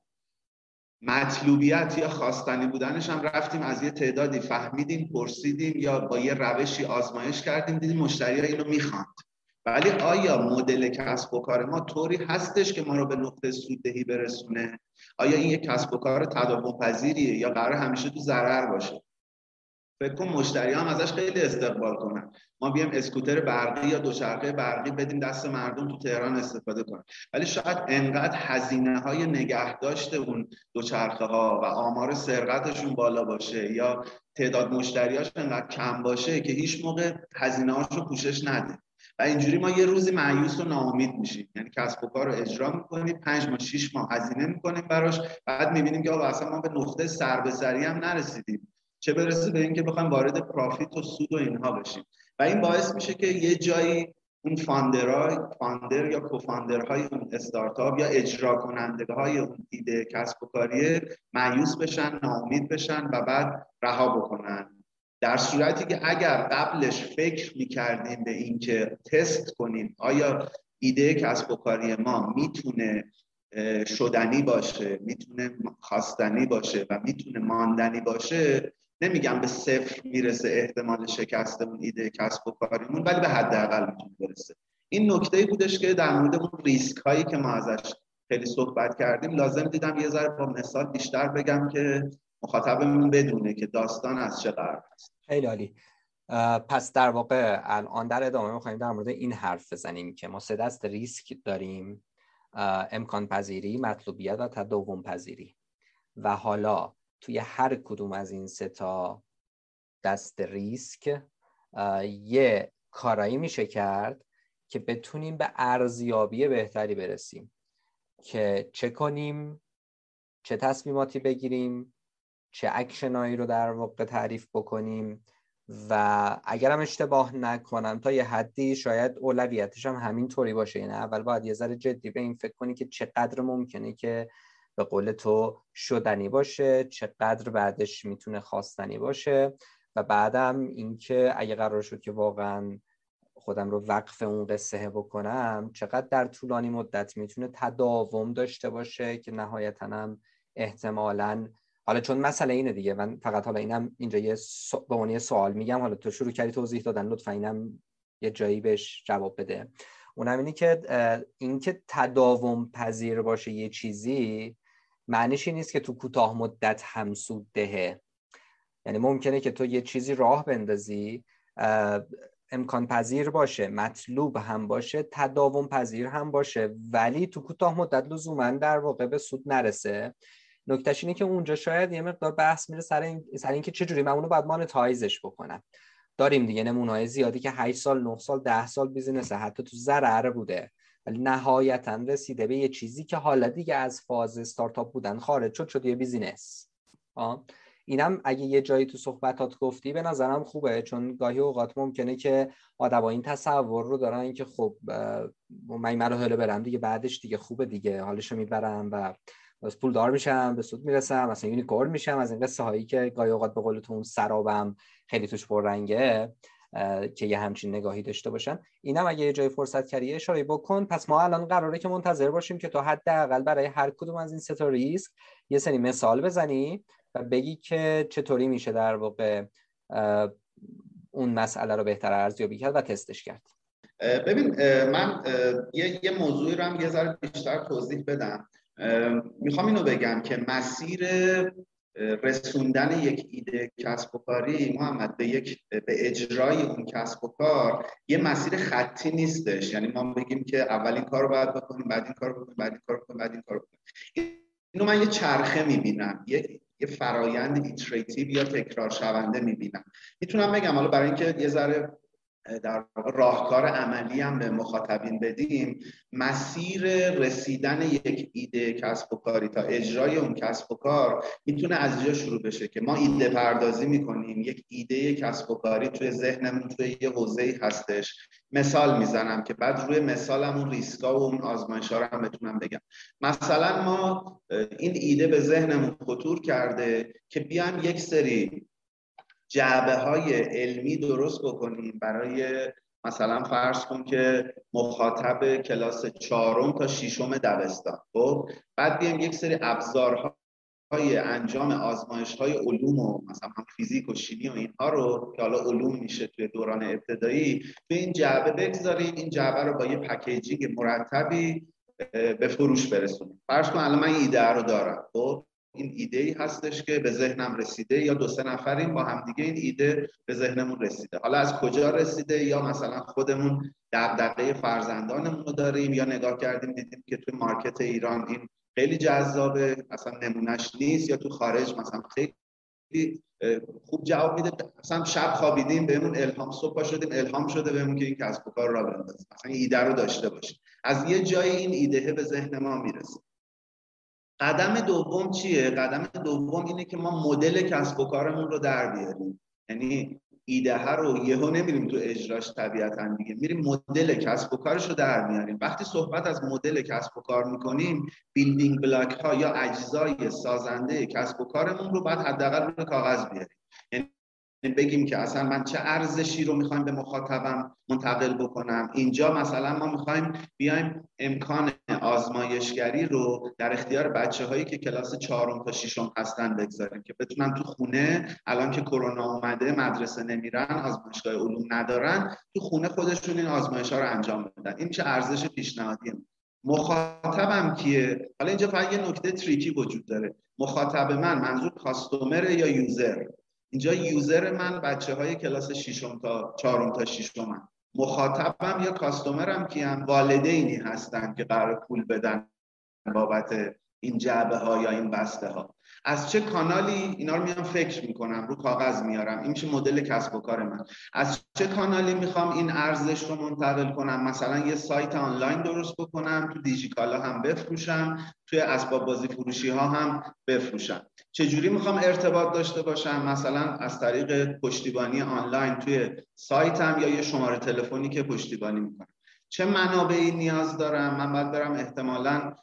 مطلوبیت یا خواستنی بودنش هم رفتیم از یه تعدادی. فهمیدیم پرسیدیم یا با یه روشی آزمایش کردیم دیدیم مشتری ها اینو می‌خواند. ولی آیا مدل کسب و کار ما طوری هستش که ما رو به نقطه سوددهی برسونه؟ آیا این یک کسب و کار تداوم پذیریه یا قرار همیشه تو ضرر باشه؟ فکر کن مشتری هم ازش خیلی استقبال کنن. ما بیایم اسکوتر برقی یا دوچرخه برقی بدیم دست مردم تو تهران استفاده کنن. ولی شاید انقدر هزینه های نگهداشت اون دوچرخه ها و آمار سرقتشون بالا باشه یا تعداد مشتریاش انقدر کم باشه که هیچ موقع هزینه رو پوشش نده. و اینجوری ما یه روزی معیوس و ناامید میشیم. یعنی کسب و کار رو اجرا می‌کنیم پنج ماه شیش ماه هزینه می‌کنیم براش. بعد می‌بینیم که اصلا ما به نقطه سر به هم نرسیدیم. چه برسه به اینکه بخوایم وارد پرافیت و سود و اینها بشیم. و این باعث میشه که یه جایی اون فاندرهای فاندر یا کوفاندرهای اون استارتاپ یا اجرا کننده های اون ایده کسب و کاری مایوس بشن ناامید بشن و بعد رها بکنن. در صورتی که اگر قبلش فکر می‌کردیم به اینکه تست کنیم آیا ایده کسب و کاری ما می‌تونه شدنی باشه می‌تونه خواستنی باشه و می‌تونه ماندنی باشه نمیگم به صفر می‌رسه احتمال شکست اون ایده کسب و کاریمون ولی به حداقل می‌تونه برسه. این نکته بودش که در مورد اون ریسک هایی که ما ازش خیلی صحبت کردیم لازم دیدم یه ذره با مثال بیشتر بگم که مخاطبمون بدونه که داستان از چه قرار است. خیلی عالی. پس در واقع الان در ادامه می‌خوایم در مورد این حرف بزنیم که ما سه دست ریسک داریم امکان پذیری مطلوبیت و تداوم پذیری. و حالا توی هر کدوم از این سه تا دست ریسک یه کارایی میشه کرد که بتونیم به ارزیابی بهتری برسیم. که چه کنیم؟ چه تصمیماتی بگیریم؟ چه اکشنایی رو در واقع تعریف بکنیم و اگرم اشتباه نکنم تا یه حدی شاید اولویتش هم همین طوری باشه. یعنی اول باید یه ذره جدی به این فکر کنی که چقدر ممکنه که به قول تو شدنی باشه چقدر بعدش می‌تونه خواستنی باشه و بعدم اینکه اگه قرار شد که واقعا خودم رو وقف اون قصه بکنم چقدر در طولانی مدت می‌تونه تداوم داشته باشه که نهایتا هم احتمالا حالا چون مسئله اینه دیگه من فقط حالا اینم اینجا یه به عنوان سوال میگم. حالا تو شروع کردی توضیح دادن لطفا اینم یه جایی بهش جواب بده. اونم اینه که اینکه تداوم پذیر باشه یه چیزی معنیش این نیست که تو کوتاه مدت هم سود دهه. یعنی ممکنه که تو یه چیزی راه بندازی امکان پذیر باشه مطلوب هم باشه تداوم پذیر هم باشه ولی تو کوتاه مدت لزوما در واقع به سود نرسه. نکتهش اینه که اونجا شاید یه مقدار بحث میره سر, این... سر اینکه چه جوری من اونو باید مانتایزش بکنم. داریم دیگه نمونه‌های زیادی که 8 سال 9 سال 10 سال بیزینسه حتی تو ضرر بوده. ولی نهایتا رسیده به یه چیزی که حالا دیگه از فاز استارتاپ بودن خارج شد شد یه بیزینس اینم اگه یه جایی تو صحبتات گفتی به نظرم خوبه چون گاهی اوقات ممکنه که آدما این تصور رو دارن که خب من این مراحل برم دیگه بعدش دیگه خوبه دیگه حالشو می‌برم و از پول دار میشم به سود می‌رسم مثلا یونیکورن میشم از این قصه هایی که گاهی اوقات به قول تو اون سرابم خیلی توش رنگه که یه همچین نگاهی داشته باشن اینم اگه یه جای فرصت کردی اشاره بکن پس ما الان قراره که منتظر باشیم که تو حداقل برای هر کدوم از این سه ریسک یه سری مثال بزنی و بگی که چطوری میشه در واقع اون مسئله رو بهتر ارزیابی کرد و تستش کرد. ببین من یه موضوعی رو هم یه ذره بیشتر توضیح بدم. می‌خوام اینو بگم که مسیر رسوندن یک ایده کسب و کاری محمد به یک به اجرای اون کسب و کار یه مسیر خطی نیستش. یعنی ما بگیم که اول این کار رو باید بکنیم بعد این کار بکنیم بعد این کار بکنیم بعد این کار بکنیم. اینو من یه چرخه می‌بینم یه یه فرایند iterative یا تکرار شونده می‌بینم. می‌تونم بگم حالا برای اینکه یه ذره در راهکار عملی هم به مخاطبین بدیم مسیر رسیدن یک ایده کسب و کاری تا اجرای اون کسب و کار می‌تونه از اینجا شروع بشه که ما ایده پردازی می‌کنیم. یک ایده کسب و کاری توی ذهنمون توی یه حوزه هستش. مثال می‌زنم که بعد روی مثالم اون ریسکا و اون آزمایش ها رو هم بتونم بگم. مثلا ما این ایده به ذهنمون خطور کرده که بیایم یک سری جعبه های علمی درست بکنیم. برای مثلا فرض کن که مخاطب کلاس چهارم تا ششم دبستان. خب؟ بعد بیایم یک سری ابزارها های انجام آزمایش های علوم و مثلا فیزیک و شیمی و اینها رو که حالا علوم میشه توی دوران ابتدایی به این جعبه بگذاریم. این جعبه رو با یه پکیجینگ مرتبی به فروش برسونیم. فرض کن الان من ایده رو دارم. خب؟ این ایده ای هستش که به ذهنم رسیده یا دو سه نفریم با همدیگه این ایده به ذهنمون رسیده. حالا از کجا رسیده یا مثلا خودمون دغدغه فرزندانمون رو داریم یا نگاه کردیم دیدیم که توی مارکت ایران این خیلی جذابه مثلا نمونهش نیست یا تو خارج مثلا خیلی خوب جواب میده. مثلا شب خوابیدیم بهمون الهام صبح شدیم الهام شده بهمون که این کسب و کار را بندازیم مثلا ایده رو داشته باشیم. از یه جایی این ایده به ذهن ما می‌رسه. قدم دوم چیه؟ قدم دوم اینه که ما مدل کسب و کارمون رو در بیاریم. یعنی ایده ها رو یهو نمیریم تو اجراش طبیعتا دیگه. میریم مدل کسب و کارش رو در میاریم. وقتی صحبت از مدل کسب و کار می‌کنیم بیلدینگ بلاک ها یا اجزای سازنده کسب و کارمون رو بعد حداقل روی کاغذ بیاریم. بگیم که اصلا من چه ارزشی رو می‌خوایم به مخاطبم منتقل بکنم. اینجا مثلا ما می‌خوایم بیایم امکان آزمایشگری رو در اختیار بچه هایی که کلاس چهارم تا ششم هستن بگذاریم که بتونن تو خونه الان که کرونا اومده مدرسه نمیرن آزمایشگاه علوم ندارن تو خونه خودشون این آزمایش ها رو انجام بدن. این چه ارزش پیشنهادیه؟ مخاطبم کیه؟ حالا اینجا فقط یه نکته تریکی وجود داره. مخاطب من منظور کاستومر یا یوزر؟ اینجا یوزر من بچه های کلاس ششم تا چهارم تا ششم مخاطبم یا کاستومرم کیم والدینی هستن که قرار پول بدن بابت این جعبه ها یا این بسته ها از چه کانالی اینا رو میام فکر می‌کنم رو کاغذ میارم. این میشه مدل کسب و کار من. از چه کانالی می‌خوام این ارزش رو منتقل کنم؟ مثلا یه سایت آنلاین درست بکنم تو دیجیکالا هم بفروشم توی اسباب بازی فروشی ها هم بفروشم. چجوری می‌خوام ارتباط داشته باشم؟ مثلا از طریق پشتیبانی آنلاین توی سایتم یا یه شماره تلفنی که پشتیبانی می‌کنم. چه منابعی نیاز دارم؟ من باید برم احتمالا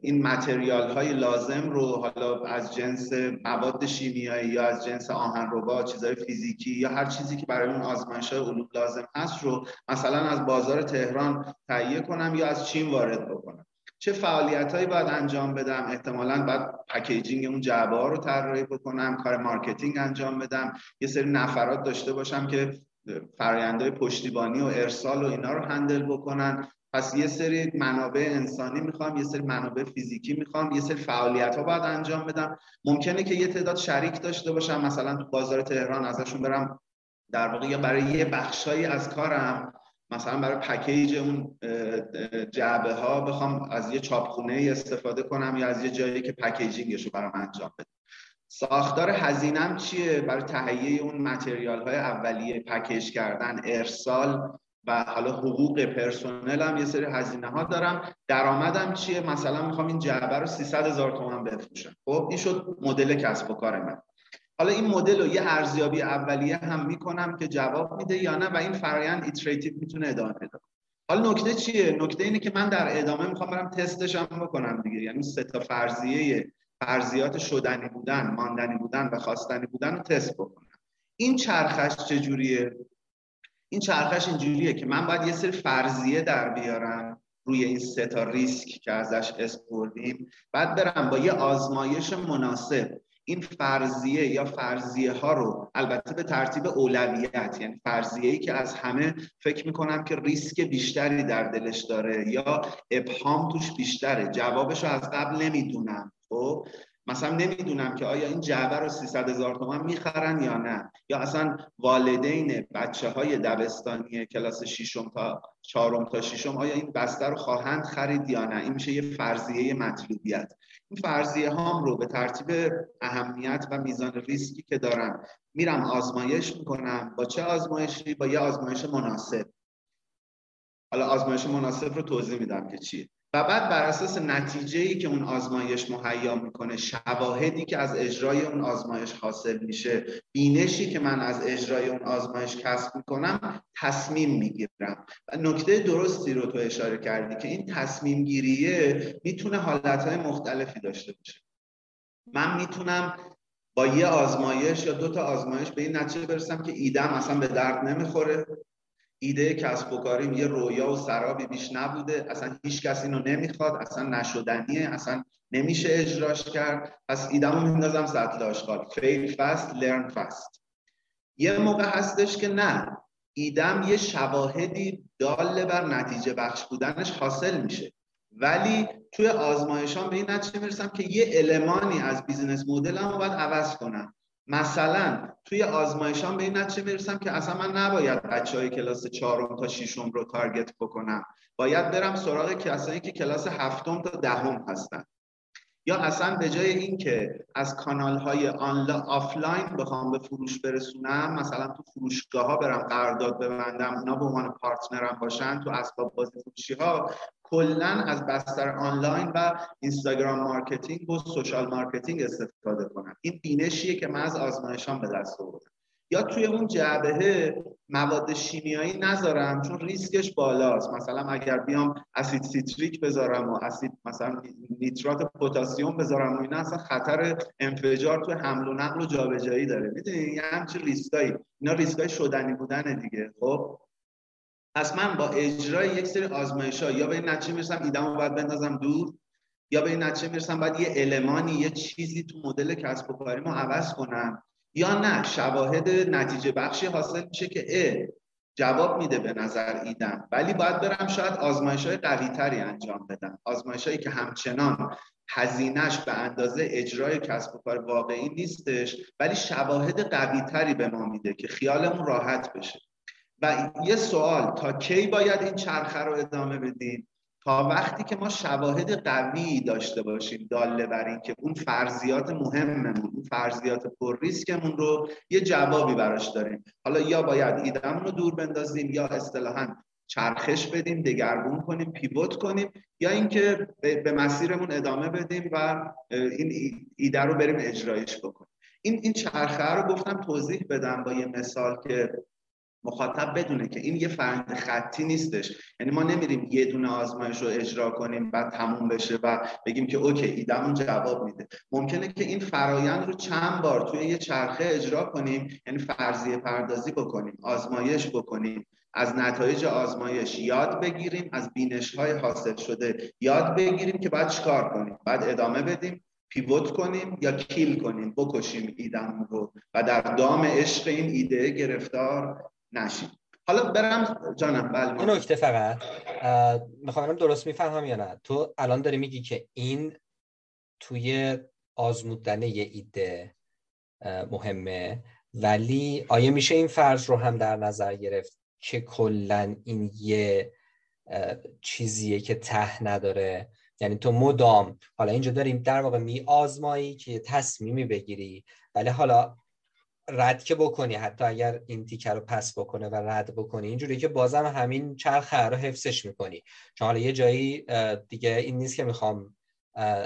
این material های لازم رو حالا از جنس مواد شیمیایی یا از جنس آهنربا چیزهای فیزیکی یا هر چیزی که برای اون آزمایش های علوم لازم هست رو مثلا از بازار تهران تهیه کنم یا از چین وارد بکنم. چه فعالیت هایی باید انجام بدم؟ احتمالا باید packaging اون جعبه ها رو طراحی بکنم کار marketing انجام بدم یه سری نفرات داشته باشم که فرآیندهای پشتیبانی و ارسال و اینا رو هندل بکنن. پس یه سری منابع انسانی می‌خوام یه سری منابع فیزیکی می‌خوام یه سری فعالیت ها باید انجام بدم. ممکنه که یه تعداد شریک داشته باشم مثلا تو بازار تهران ازشون برم در واقع یا برای یه بخشایی از کارم مثلا برای پکیج اون جعبه ها بخوام از یه چاپخونه استفاده کنم یا از یه جایی که پکیجینگش رو برام انجام بدم ساختار هزینم چیه؟ برای تهیه اون material های اولیه package کردن ارسال و حالا حقوق پرسنل هم یه سری هزینه ها دارم. درآمدم چیه؟ مثلا می‌خوام این جعبه رو 300 هزار تومان بفروشم. خب این شد مدل کسب و کار من. حالا این مدل رو یه ارزیابی اولیه هم می‌کنم که جواب میده یا نه و این فرایند iterative می‌تونه ادامه پیدا حالا نکته چیه؟ نکته اینه که من در ادامه می‌خوام برم تستش هم بکنم دیگه. یعنی سه تا فرضیه فرضیات شدنی بودن ماندنی بودن و خواستنی بودن رو تست بکنم. این چرخش چجوریه؟ این چرخش اینجوریه که من باید یه سری فرضیه در بیارم روی این سه تا ریسک که ازش اسپردیم بعد برم با یه آزمایش مناسب این فرضیه یا فرضیه ها رو البته به ترتیب اولویت یعنی فرضیه ای که از همه فکر می‌کنم که ریسک بیشتری در دلش داره یا ابهام توش بیشتره. جوابش رو از قبل نمی‌دونم خب؟ مثلا نمی‌دونم که آیا این جعبه رو 300 هزار تومن می‌خرن یا نه. یا اصلا والدین بچه های دبستانی کلاس ششم تا چهارم تا ششم آیا این بسته رو خواهند خرید یا نه؟ این میشه یه فرضیه مطلوبیت. این فرضیه هام رو به ترتیب اهمیت و میزان ریسکی که دارم میرم آزمایش می‌کنم. با چه آزمایشی؟ با یه آزمایش مناسب. حالا آزمایش مناسب رو توضیح میدم که چیه. و بعد بر اساس نتیجه ای که اون آزمایش مهیا می‌کنه شواهدی که از اجرای اون آزمایش حاصل میشه بینشی که من از اجرای اون آزمایش کسب می‌کنم تصمیم می‌گیرم. و نکته درستی رو تو اشاره کردی که این تصمیم گیریه می‌تونه حالتهای مختلفی داشته باشه. من می‌تونم با یه آزمایش یا دو تا آزمایش به این نتیجه برسم که ایدم اصلا به درد نمی‌خوره. ایده کسب و کاریم یه رویا و سرابی بیش نبوده. اصلا هیچ کسی اینو نمی‌خواد. اصلا نشدنیه. اصلا نمیشه اجراش کرد. پس ایدمو میندازم سطل آشغال fail fast learn fast یه موقع هستش که نه. ایدم یه شواهدی دال بر نتیجه بخش بودنش حاصل میشه. ولی توی آزمایشام به این نتیجه می‌رسم که یه المانی از بیزینس مدلم رو باید عوض کنم. مثلا توی آزمایشام به این نتیجه می‌رسم که اصلا من نباید بچه های کلاس چهارم تا ششم رو target بکنم. باید برم سراغ کسایی که کلاس هفتم تا دهم هستن. یا اصلا به جای اینکه از کانال های آفلاین بخوام به فروش برسونم مثلا تو فروشگاه ها برم قرارداد ببندم اونا به عنوان partner م باشن تو اسباب بازی فروشی ها کلا از بستر آنلاین و Instagram marketing و social marketing استفاده کنم. این بینشیه که من از آزمایشام به دست آوردم. یا توی اون جعبه مواد شیمیایی نذارم چون ریسکش بالاست. مثلا اگر بیام اسید سیتریک بذارم و اسید مثلا نیترات پتاسیم بذارم و اینا اصلا خطر انفجار توی حمل و نقل و جابجایی داره. می‌دونی؟ یه همچین ریسکایی. اینا ریسکای شدنی بودن دیگه. خب؟ پس من با اجرای یک سری آزمایش یا به این نتیجه می‌رسم ایدمو باید بندازم دور یا به این نتیجه می‌رسم باید یه المانی یه چیزی تو مدل کسب و کاریمو عوض کنم. یا نه شواهد نتیجه بخشی حاصل میشه که ا جواب میده به نظر ایدم. ولی باید برم شاید آزمایش های قوی تری انجام بدم. آزمایش هایی که همچنان هزینهش به اندازه اجرای کسب و کار واقعی نیستش ولی شواهد قوی تری به ما میده که خیالمون راحت بشه. و یه سوال تا کی باید این چرخه رو ادامه بدیم؟ تا وقتی که ما شواهد قوی داشته باشیم داله بر این که اون فرضیات مهممون اون فرضیات پر ریسکمون رو یه جوابی براش داریم. حالا یا باید ایدمون رو دور بندازیم یا اصطلاحا چرخش بدیم دگرگون کنیم پیوت کنیم یا اینکه به مسیرمون ادامه بدیم و این ایده رو بریم اجرایش بکنیم. این این چرخه رو گفتم توضیح بدم با یه مثال که مخاطب بدونه که این یه فرند خطی نیستش. یعنی ما نمیریم یه دونه آزمایش رو اجرا کنیم بعد تموم بشه و بگیم که اوکی ایدمون جواب میده. ممکنه که این فرایند رو چند بار توی یه چرخه اجرا کنیم یعنی فرضیه پردازی بکنیم آزمایش بکنیم از نتایج آزمایش یاد بگیریم از بینش های حاصل شده یاد بگیریم که بعد چیکار کنیم؟ بعد ادامه بدیم پیوت کنیم یا کیل کنیم بکشیم ایدمون رو. و در دام عشق این ایده گرفتار نشید حالا برم جانم بله. این نکته فقط. می‌خوام درست می‌فهمم یا نه؟ تو الان داری میگی که این توی آزمودن یه ایده مهمه ولی آیا میشه این فرض رو هم در نظر گرفت که کلا این یه چیزیه که ته نداره؟ یعنی تو مدام حالا اینجا داریم در واقع می آزمایی که تصمیمی بگیری ولی حالا رد که بکنی حتی اگر این تیکه رو پس بکنه و رد بکنی. اینجوری که بازم همین چرخه رو حفظش می‌کنی. چون حالا یه جایی دیگه این نیست که می‌خوام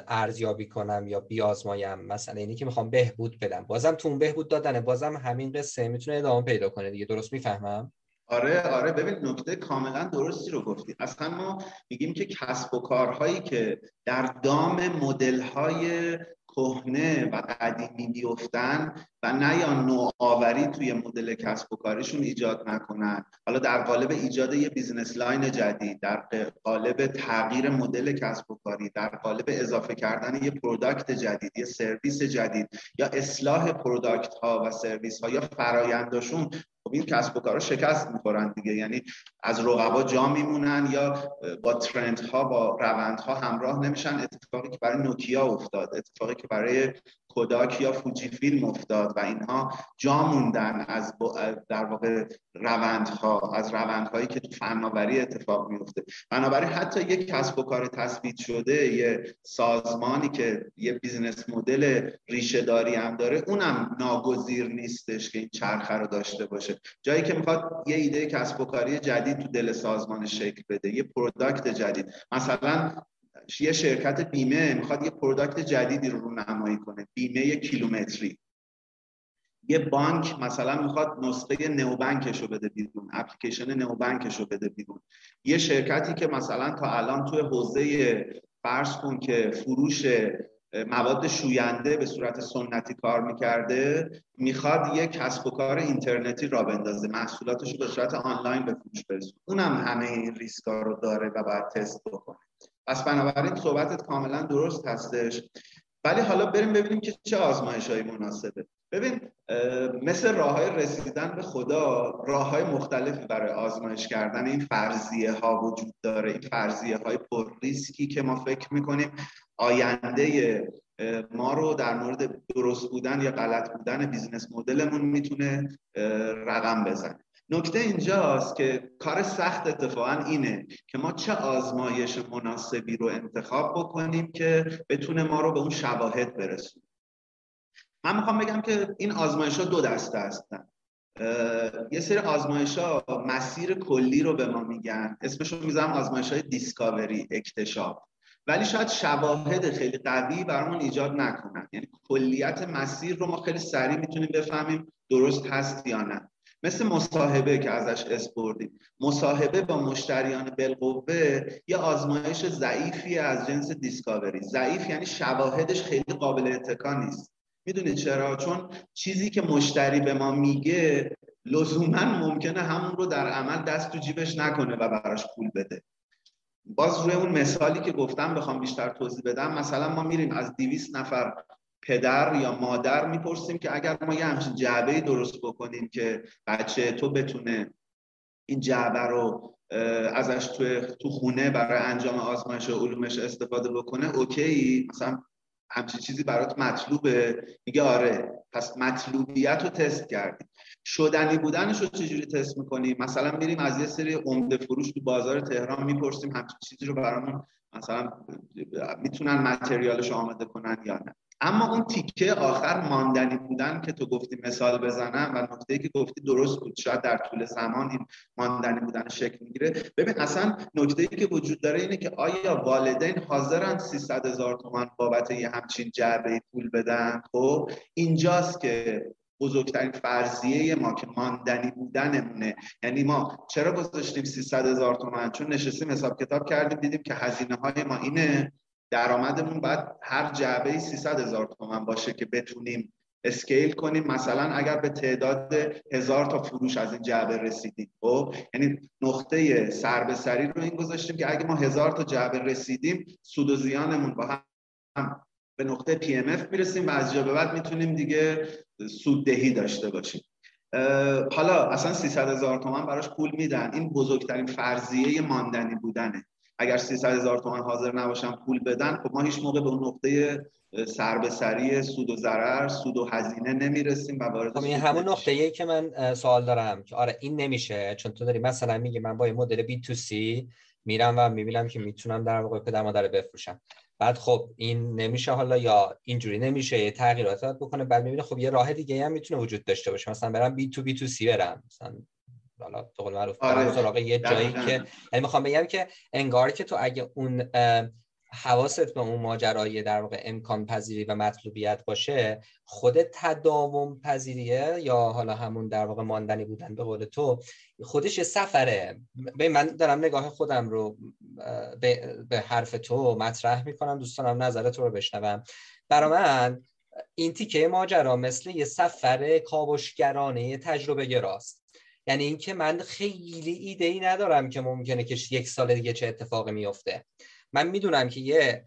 ارزیابی کنم یا بیازمایم مثلا اینی که می‌خوام بهبود بدم. بازم تو اون بهبود دادنه بازم همین قصه می‌تونه ادامه پیدا کنه دیگه. درست می‌فهمم؟ آره آره. ببین نکته کاملا درستی رو گفتی. اصلا ما میگیم که کسب و کارهایی که در دام مدل های کهنه و قدیمی بیفتن و نه یا نوآوری توی مدل کسب و کاریشون ایجاد نکنن. حالا در قالب ایجاد یه business line جدید در قالب تغییر مدل کسب و کاری در قالب اضافه کردن یه product جدید یه سرویس جدید یا اصلاح product ها و سرویس ها یا فراینداشون خب این کسب و کارا شکست می‌خورن دیگه. یعنی از رقبا جا میمونن یا با trend ها با روند ها همراه نمیشن. اتفاقی که برای نوکیا افتاد اتفاقی که برای کوداک یا فوجی فیلم افتاد و اینها جا موندن از در واقع روندها از روندهایی که تو فناوری اتفاق میفته بنابراین حتی یک کسب و کار تثبیت شده یه سازمانی که یه business model ریشه داری هم داره اونم ناگزیر نیستش که این چرخه رو داشته باشه. جایی که می‌خواد یه ایده کسب و کاری جدید تو دل سازمان شکل بده یه product جدید. مثلا یه شرکت بیمه می‌خواد یه product جدیدی رونمایی کنه بیمه کیلومتری. یه بانک مثلا می‌خواد نسخه نوبنکش رو بده بیرون اپلیکیشن نوبنکش رو بده بیرون. یه شرکتی که مثلا تا الان توی حوزه فرض کن که فروش مواد شوینده به صورت سنتی کار می‌کرده می‌خواد یک کسب و کار اینترنتی را بندازه محصولاتش رو به صورت آنلاین به فروش برسونه. اونم همه این ریسکا رو داره و باید تست بکنه. پس بنابراین صحبتت کاملا درست هستش. ولی حالا بریم ببینیم که چه آزمایش های مناسبه. ببین مثل راه های رسیدن به خدا راه های مختلفی برای آزمایش کردن این فرضیه ها وجود داره. این فرضیه های پر ریسکی که ما فکر می‌کنیم آینده ما رو در مورد درست بودن یا غلط بودن business model مون می‌تونه رقم بزنه. نکته اینجاست که کار سخت اتفاقا اینه که ما چه آزمایش مناسبی رو انتخاب بکنیم که بتونه ما رو به اون شواهد برسونه. من می‌خوام بگم که این آزمایش ها دو دسته هستن. یه سری آزمایش ها مسیر کلی رو به ما میگن. اسمش رو می‌ذارم آزمایش های discovery اکتشاف. ولی شاید شواهد خیلی قوی برامون ایجاد نکنن. یعنی کلیت مسیر رو ما خیلی سریع می‌تونیم بفهمیم درست هست یا نه. مثل مصاحبه که ازش اسم بردیم مصاحبه با مشتریان بالقوه یه آزمایش ضعیفی از جنس discovery ضعیف یعنی شواهدش خیلی قابل اتکا نیست. می‌دونید چرا؟ چون چیزی که مشتری به ما میگه لزوما ممکنه همون رو در عمل دست تو جیبش نکنه و براش پول بده. باز روی اون مثالی که گفتم بخوام بیشتر توضیح بدم مثلا ما میریم از دیویس نفر پدر یا مادر می‌پرسیم که اگر ما یه همچین جعبه درست بکنیم که بچه تو بتونه این جعبه رو ازش تو, تو خونه برای انجام آزمایش علومش استفاده بکنه اوکی. مثلا همچین چیزی برات مطلوبه. میگه آره پس مطلوبیت رو تست کردیم. شدنی بودنش رو چجوری تست می‌کنیم؟ مثلا میریم از یه سری عمده فروش تو بازار تهران می‌پرسیم همچین چیزی رو برامون مثلا می‌تونن متریالش آماده کنن یا نه. اما اون تیکه آخر ماندنی بودن که تو گفتی مثال بزنم و نکته که گفتی درست بود. شاید در طول زمان این ماندنی بودن شکل می‌گیره. ببین اصلا نکته ای که وجود داره اینه که آیا والدین حاضرن 300 هزار تومان بابت یه همچین جعبه پول بدن؟ خب اینجاست که بزرگترین فرضیه ما که ماندنی بودنمونه. یعنی ما چرا گذاشتیم 300 هزار تومان؟ چون نشستیم حساب کتاب کردیم دیدیم که هزینه های ما اینه. درآمدمون باید هر جعبه 300 هزار تومن باشه که بتونیم اسکیل کنیم. مثلا اگر به تعداد هزار تا فروش از این جعبه رسیدیم خب؟ یعنی نقطه سر به سری رو این گذاشتیم که اگه ما هزار تا جعبه رسیدیم سود و زیانمون با هم به نقطه PMF می‌رسیم و از جا به بعد می‌تونیم دیگه سوددهی داشته باشیم. حالا اصلا 300 هزار تومن براش پول میدن. این بزرگترین فرضیه ماندنی بودنه. اگر 300 هزار تومان حاضر نباشن پول بدن خب ما هیچ موقع به اون نقطه سر به سری سود و ضرر سود و هزینه نمی‌رسیم و وارد خب این همون نقطه ای که من سوال دارم که آره این نمیشه. چون تو داری مثلا میگی من با یه مدل B2C میرم و می‌بینم که می‌تونم در واقع پدر مادر بفروشم. بعد خب این نمیشه حالا یا اینجوری نمیشه یه تغییرات بکنه. بعد می‌بینه خب یه راه دیگه هم می‌تونه وجود داشته باشه. مثلا برم بی تو بی تو سی برم. مثلا حالا تو قول معروف آره. یه جایی که یعنی می‌خوام بگم که انگار که تو اگه اون حواست به اون ماجرای در واقع امکان پذیری و مطلوبیت باشه خود تداوم پذیریه یا حالا همون در واقع ماندنی بودن به قول تو خودش سفره. به من دارم نگاه خودم رو به, حرف تو مطرح می‌کنم دوستانم نظر تو رو بشنوم. برا من این تیکه ماجرا مثل یه سفر کاوشگرانه تجربه گراست. یعنی اینکه من خیلی ایده ای ندارم که ممکنه که یک سال دیگه چه اتفاقی میفته من می‌دونم که یه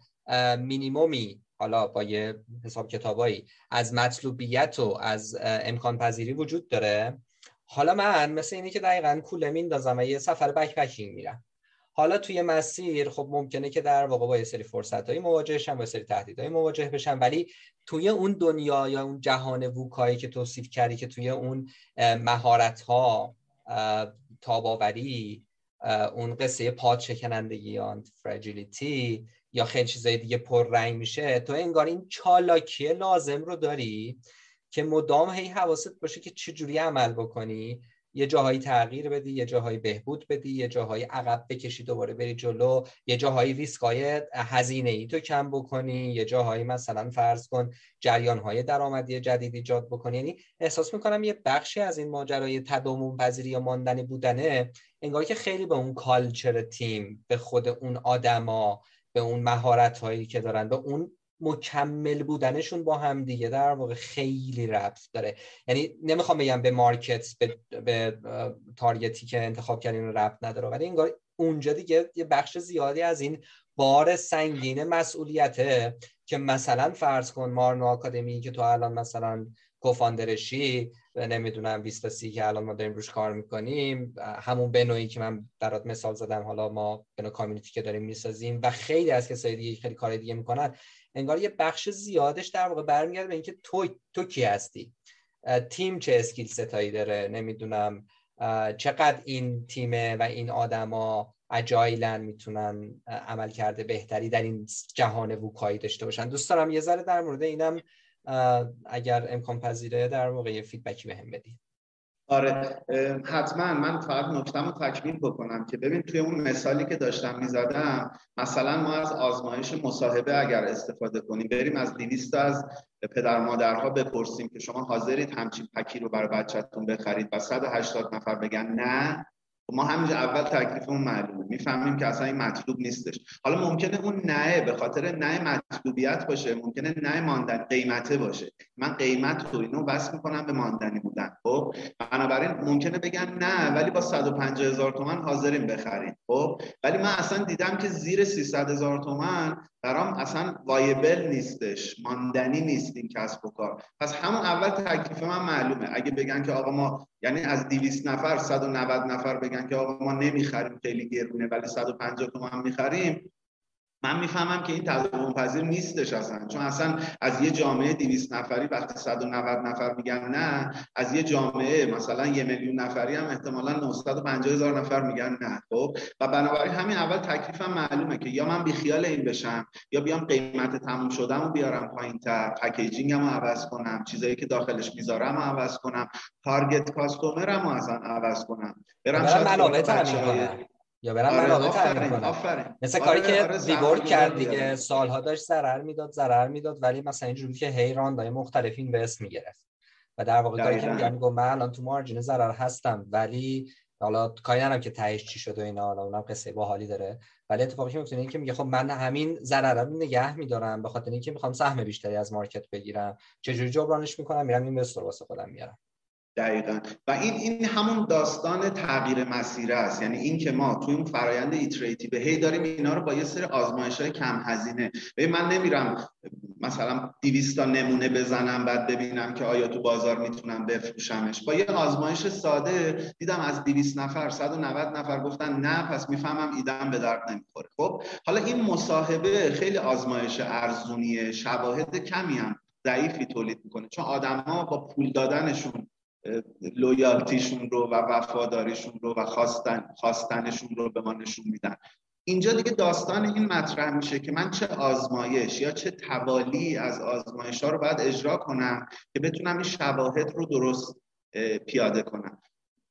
مینیمومی حالا با یه حساب کتابایی از مطلوبیت و از امکان پذیری وجود داره. حالا من مثل اینی که دقیقا کوله میندازم و یه سفر بک پکینگ میرم. حالا توی مسیر خب ممکنه که در واقع با یه سری فرصت هایی مواجه شم با یه سری تهدیدهایی مواجه بشم ولی توی اون دنیا یا اون جهان ووکایی که توصیف کردی که توی اون مهارت ها تاباوری اون قصه پاد شکنندگی یا فرجیلیتی یا خیلی چیزای دیگه پر رنگ میشه. تو انگار این چالاکی لازم رو داری که مدام هی حواست باشه که چجوری عمل بکنی. یه جاهایی تغییر بدی یه جاهایی بهبود بدی یه جاهایی عقب بکشی دوباره بری جلو. یه جاهایی ریسکای هزینه ای تو کم بکنی. یه جاهایی مثلا فرض کن جریان های درآمدی جدید ایجاد بکنی. یعنی احساس می‌کنم یه بخشی از این ماجرای تداوم پذیری یا ماندنی بودنه انگار که خیلی به اون کالچر تیم به خود اون آدما به اون مهارت هایی که دارن به اون مکمل بودنشون با هم دیگه. در واقع خیلی ربط داره. یعنی نمی‌خوام بگم به مارکت به, به تارگتی که انتخاب کردین ربط نداره. ولی انگار اونجا دیگه یه بخش زیادی از این بار سنگین مسئولیته که مثلا فرض کن مارنو آکادمی که تو الان مثلا کوفاندرشی نمی‌دونم 20 تا سی که الان ما داریم روش کار می‌کنیم همون بنویی که من برات مثال زدم حالا ما بنو کامیونیتی که داریم می‌سازیم و خیلی از کسای دیگه خیلی کار دیگه می‌کنن انگار یه بخش زیادش در واقع برمیگرده به اینکه تو تو کی هستی؟ تیم چه skill set ایی داره؟ نمی‌دونم. چقدر این تیم و این آدما agile ن می‌تونن عملکرد بهتری در این جهان VUCA یی داشته باشن؟ دوست دارم یه ذره در مورد اینم اگر امکان پذیره در واقع یه feedback ی بهم بدید آره حتما من فقط نکتم رو تکمیل بکنم که ببین توی اون مثالی که داشتم می‌زدم مثلا ما از آزمایش مصاحبه اگر استفاده کنیم بریم از 200 از پدر مادرها بپرسیم که شما حاضرید همچین پکی رو برای بچهتون بخرید و 180 نفر بگن نه؟ ما همینجا اول تکلیفمون معلومه. می‌فهمیم که اصلا این مطلوب نیستش. حالا ممکنه اون نه به خاطر نه مطلوبیت باشه ممکنه نه ماندن قیمته باشه. من قیمت رو اینو بس می‌کنم به ماندنی بودن. خب بنابراین ممکنه بگن نه ولی با 150 هزار تومن حاضریم بخریم. خب ولی من اصلا دیدم که زیر 300 هزار تومن برام اصلا وایبل نیستش ماندنی نیست این کسب و کار. پس همون اول تکلیف من معلومه. اگه بگن که آقا ما یعنی از 200 نفر 190 نفر بگن که آقا ما نمی‌خریم خیلی گرونه ولی 150 تومن می‌خریم من می‌فهمم که این تضمین پذیر نیستش اصلا. چون اصلا از یه جامعه 200 نفری وقتی 190 نفر میگن نه از یه جامعه مثلا یه میلیون نفری هم احتمالا 950 هزار نفر میگن نه خب؟ و بنابراین همین اول تکلیفم معلومه که یا من بیخیال این بشم یا بیام قیمت تموم شدم و بیارم پایین تر پکیجینگم رو عوض کنم چیزایی که داخلش می‌ذارم رو عوض کنم تارگت کاستومرم رو اصلا عوض کنم. برم شاید یا برم آره منابع تعریف کنم مثل کاری آره، که آره ویبورد کرد دیگه سالها داشت ضرر می‌داد ضرر می‌داد ولی مثلا اینجوری که هی راندای مختلفین به اسم می‌گرفت. و در واقع کاری که میگم میگم من الان تو مارجین ضرر هستم ولی حالا کاری ندارم که تهش چی شده و اینا حالا اونم قصه باحالی داره. ولی اتفاقی که میفته که میگه خب من همین ضرر رو نگه میدارم به خاطر اینکه می‌خوام سهم بیشتری از مارکت بگیرم. چجوری جبرانش می‌کنم؟ میرم این واسه خودم میارم دقیقا. و این این همون داستان تغییر مسیر است. یعنی این که ما توی اون فرایند به هی داریم اینا رو با یه سری آزمایش های کم هزینه. من نمیرم مثلا 200 تا نمونه بزنم بعد ببینم که آیا تو بازار می‌تونم بفروشمش. با یه آزمایش ساده دیدم از 200 نفر 190 نفر گفتن نه پس می‌فهمم ایدم به درد نمی‌خوره. خب حالا این مصاحبه خیلی آزمایش ارزونیه شواهد کمی هم ضعیفی تولید می‌کنه. چون آدما با پول دادنشون لویالتیشون رو و وفاداریشون رو و خواستن خواستنشون رو به ما نشون میدن. اینجا دیگه داستان این مطرح میشه که من چه آزمایش یا چه توالی از آزمایش ها رو باید اجرا کنم که بتونم این شواهد رو درست پیاده کنم.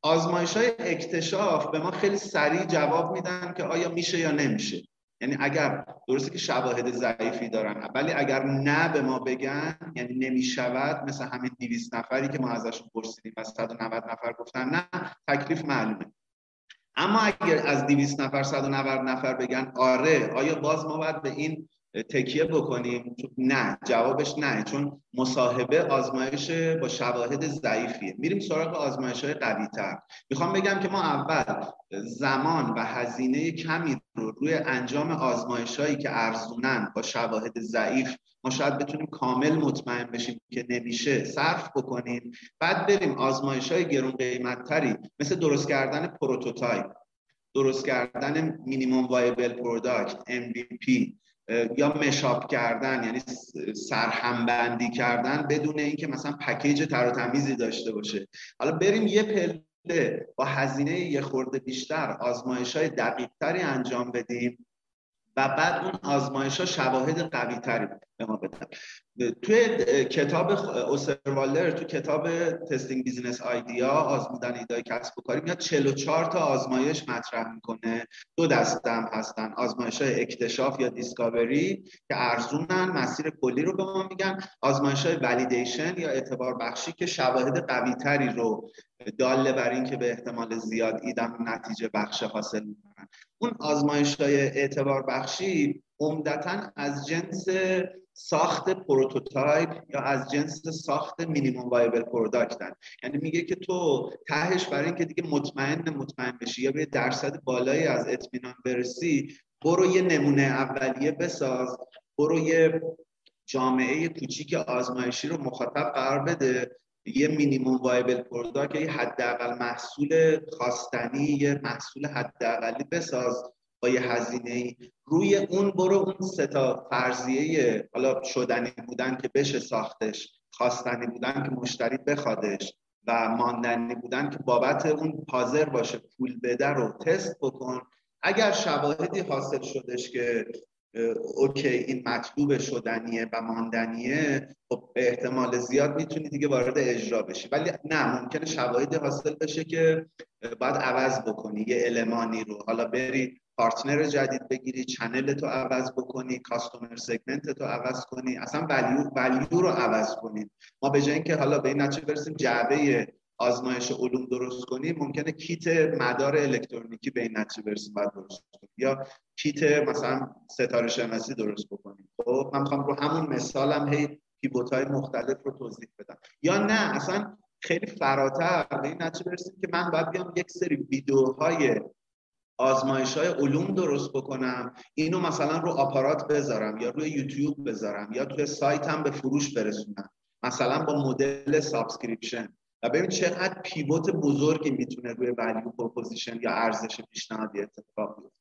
آزمایش های اکتشاف به ما خیلی سریع جواب میدن که آیا میشه یا نمیشه. یعنی اگر درسته که شواهد ضعیفی دارن ولی اگر نه به ما بگن یعنی نمی‌شود مثل همین 200 نفری که ما ازشون پرسیدیم و 190 نفر گفتن نه تکلیف معلومه. اما اگر از 200 نفر 190 نفر بگن آره آیا باز ما باید به این تکیه بکنیم. نه جوابش نه چون مصاحبه آزمایش با شواهد ضعیفیه. میریم سراغ آزمایش های قوی تر می‌خوام بگم که ما اول زمان و هزینه کمی رو روی انجام آزمایش هایی که ارزونن با شواهد ضعیف ما شاید بتونیم کامل مطمئن بشیم که نمیشه صرف بکنیم. بعد بریم آزمایش های گرون قیمت تری مثل درست کردن prototype درست کردن minimum viable product MVP یا mash up کردن یعنی سرهمبندی کردن بدون اینکه مثلا پکیج تر و تمیزی داشته باشه. حالا بریم یه پله با هزینه یه خورده بیشتر آزمایش های دقیق تری انجام بدیم و بعد اون آزمایش ها شواهد قوی تری به ما بدن. توی کتاب استروالدر تو کتاب Testing Business Idea آزمودن ایده کسب و کاری میاد 44 تا آزمایش مطرح می‌کنه. دو دسته هم هستن آزمایش های اکتشاف یا discovery که ارزونن مسیر کلی رو به ما میگن. آزمایش های validation یا اعتبار بخشی که شواهد قوی تری رو داله بر این که به احتمال زیاد ایدم نتیجه بخش حاصل می‌کنن. اون آزمایش های اعتبار بخشی عمدتا از جنس ساخت prototype یا از جنس ساخت minimum viable product ن یعنی میگه که تو تهش برای اینکه دیگه مطمئن مطمئن بشی یا به درصد بالایی از اطمینان برسی برو یه نمونه اولیه بساز برو یه جامعه کوچیک آزمایشی رو مخاطب قرار بده یه minimum viable product یه حداقل محصول خواستنی یه محصول حداقلی بساز. با یه هزینه ای روی اون برو اون سه تا فرضیه حالا شدنی بودن که بشه ساختش خواستنی بودن که مشتری بخوادش و ماندنی بودن که بابت اون حاضر باشه پول بده رو تست بکن. اگر شواهدی حاصل شدش که OK این مطلوب شدنیه و ماندنیه خب به احتمال زیاد می‌تونی دیگه وارد اجرا بشی. ولی نه ممکنه شواهدی حاصل بشه که باید عوض بکنی یه المانی رو. حالا بری partner جدید بگیری channel تو عوض بکنی customer segment تو عوض کنی اصلا ولیو, ولیو رو عوض کنی. ما به جای اینکه حالا به این نتیجه برسیم جعبه آزمایش علوم درست کنیم ممکنه کیت مدار الکترونیکی به این نتیجه برسیم باید درست کنیم یا کیت مثلا ستاره شناسی درست بکنیم خب من می‌خوام رو همون مثالم هی pivot های مختلف رو توضیح بدم. یا نه اصلا خیلی فراتر به این نتیجه برسیم که من باید بیام یک سری ویدیوهای آزمایش های علوم درست بکنم اینو مثلا رو آپارات بذارم یا روی یوتیوب بذارم یا توی سایتم به فروش برسونم. مثلا با مدل subscription. و ببین چقدر pivot بزرگی می‌تونه روی value proposition یا ارزش پیشنهادی اتفاق بیفته.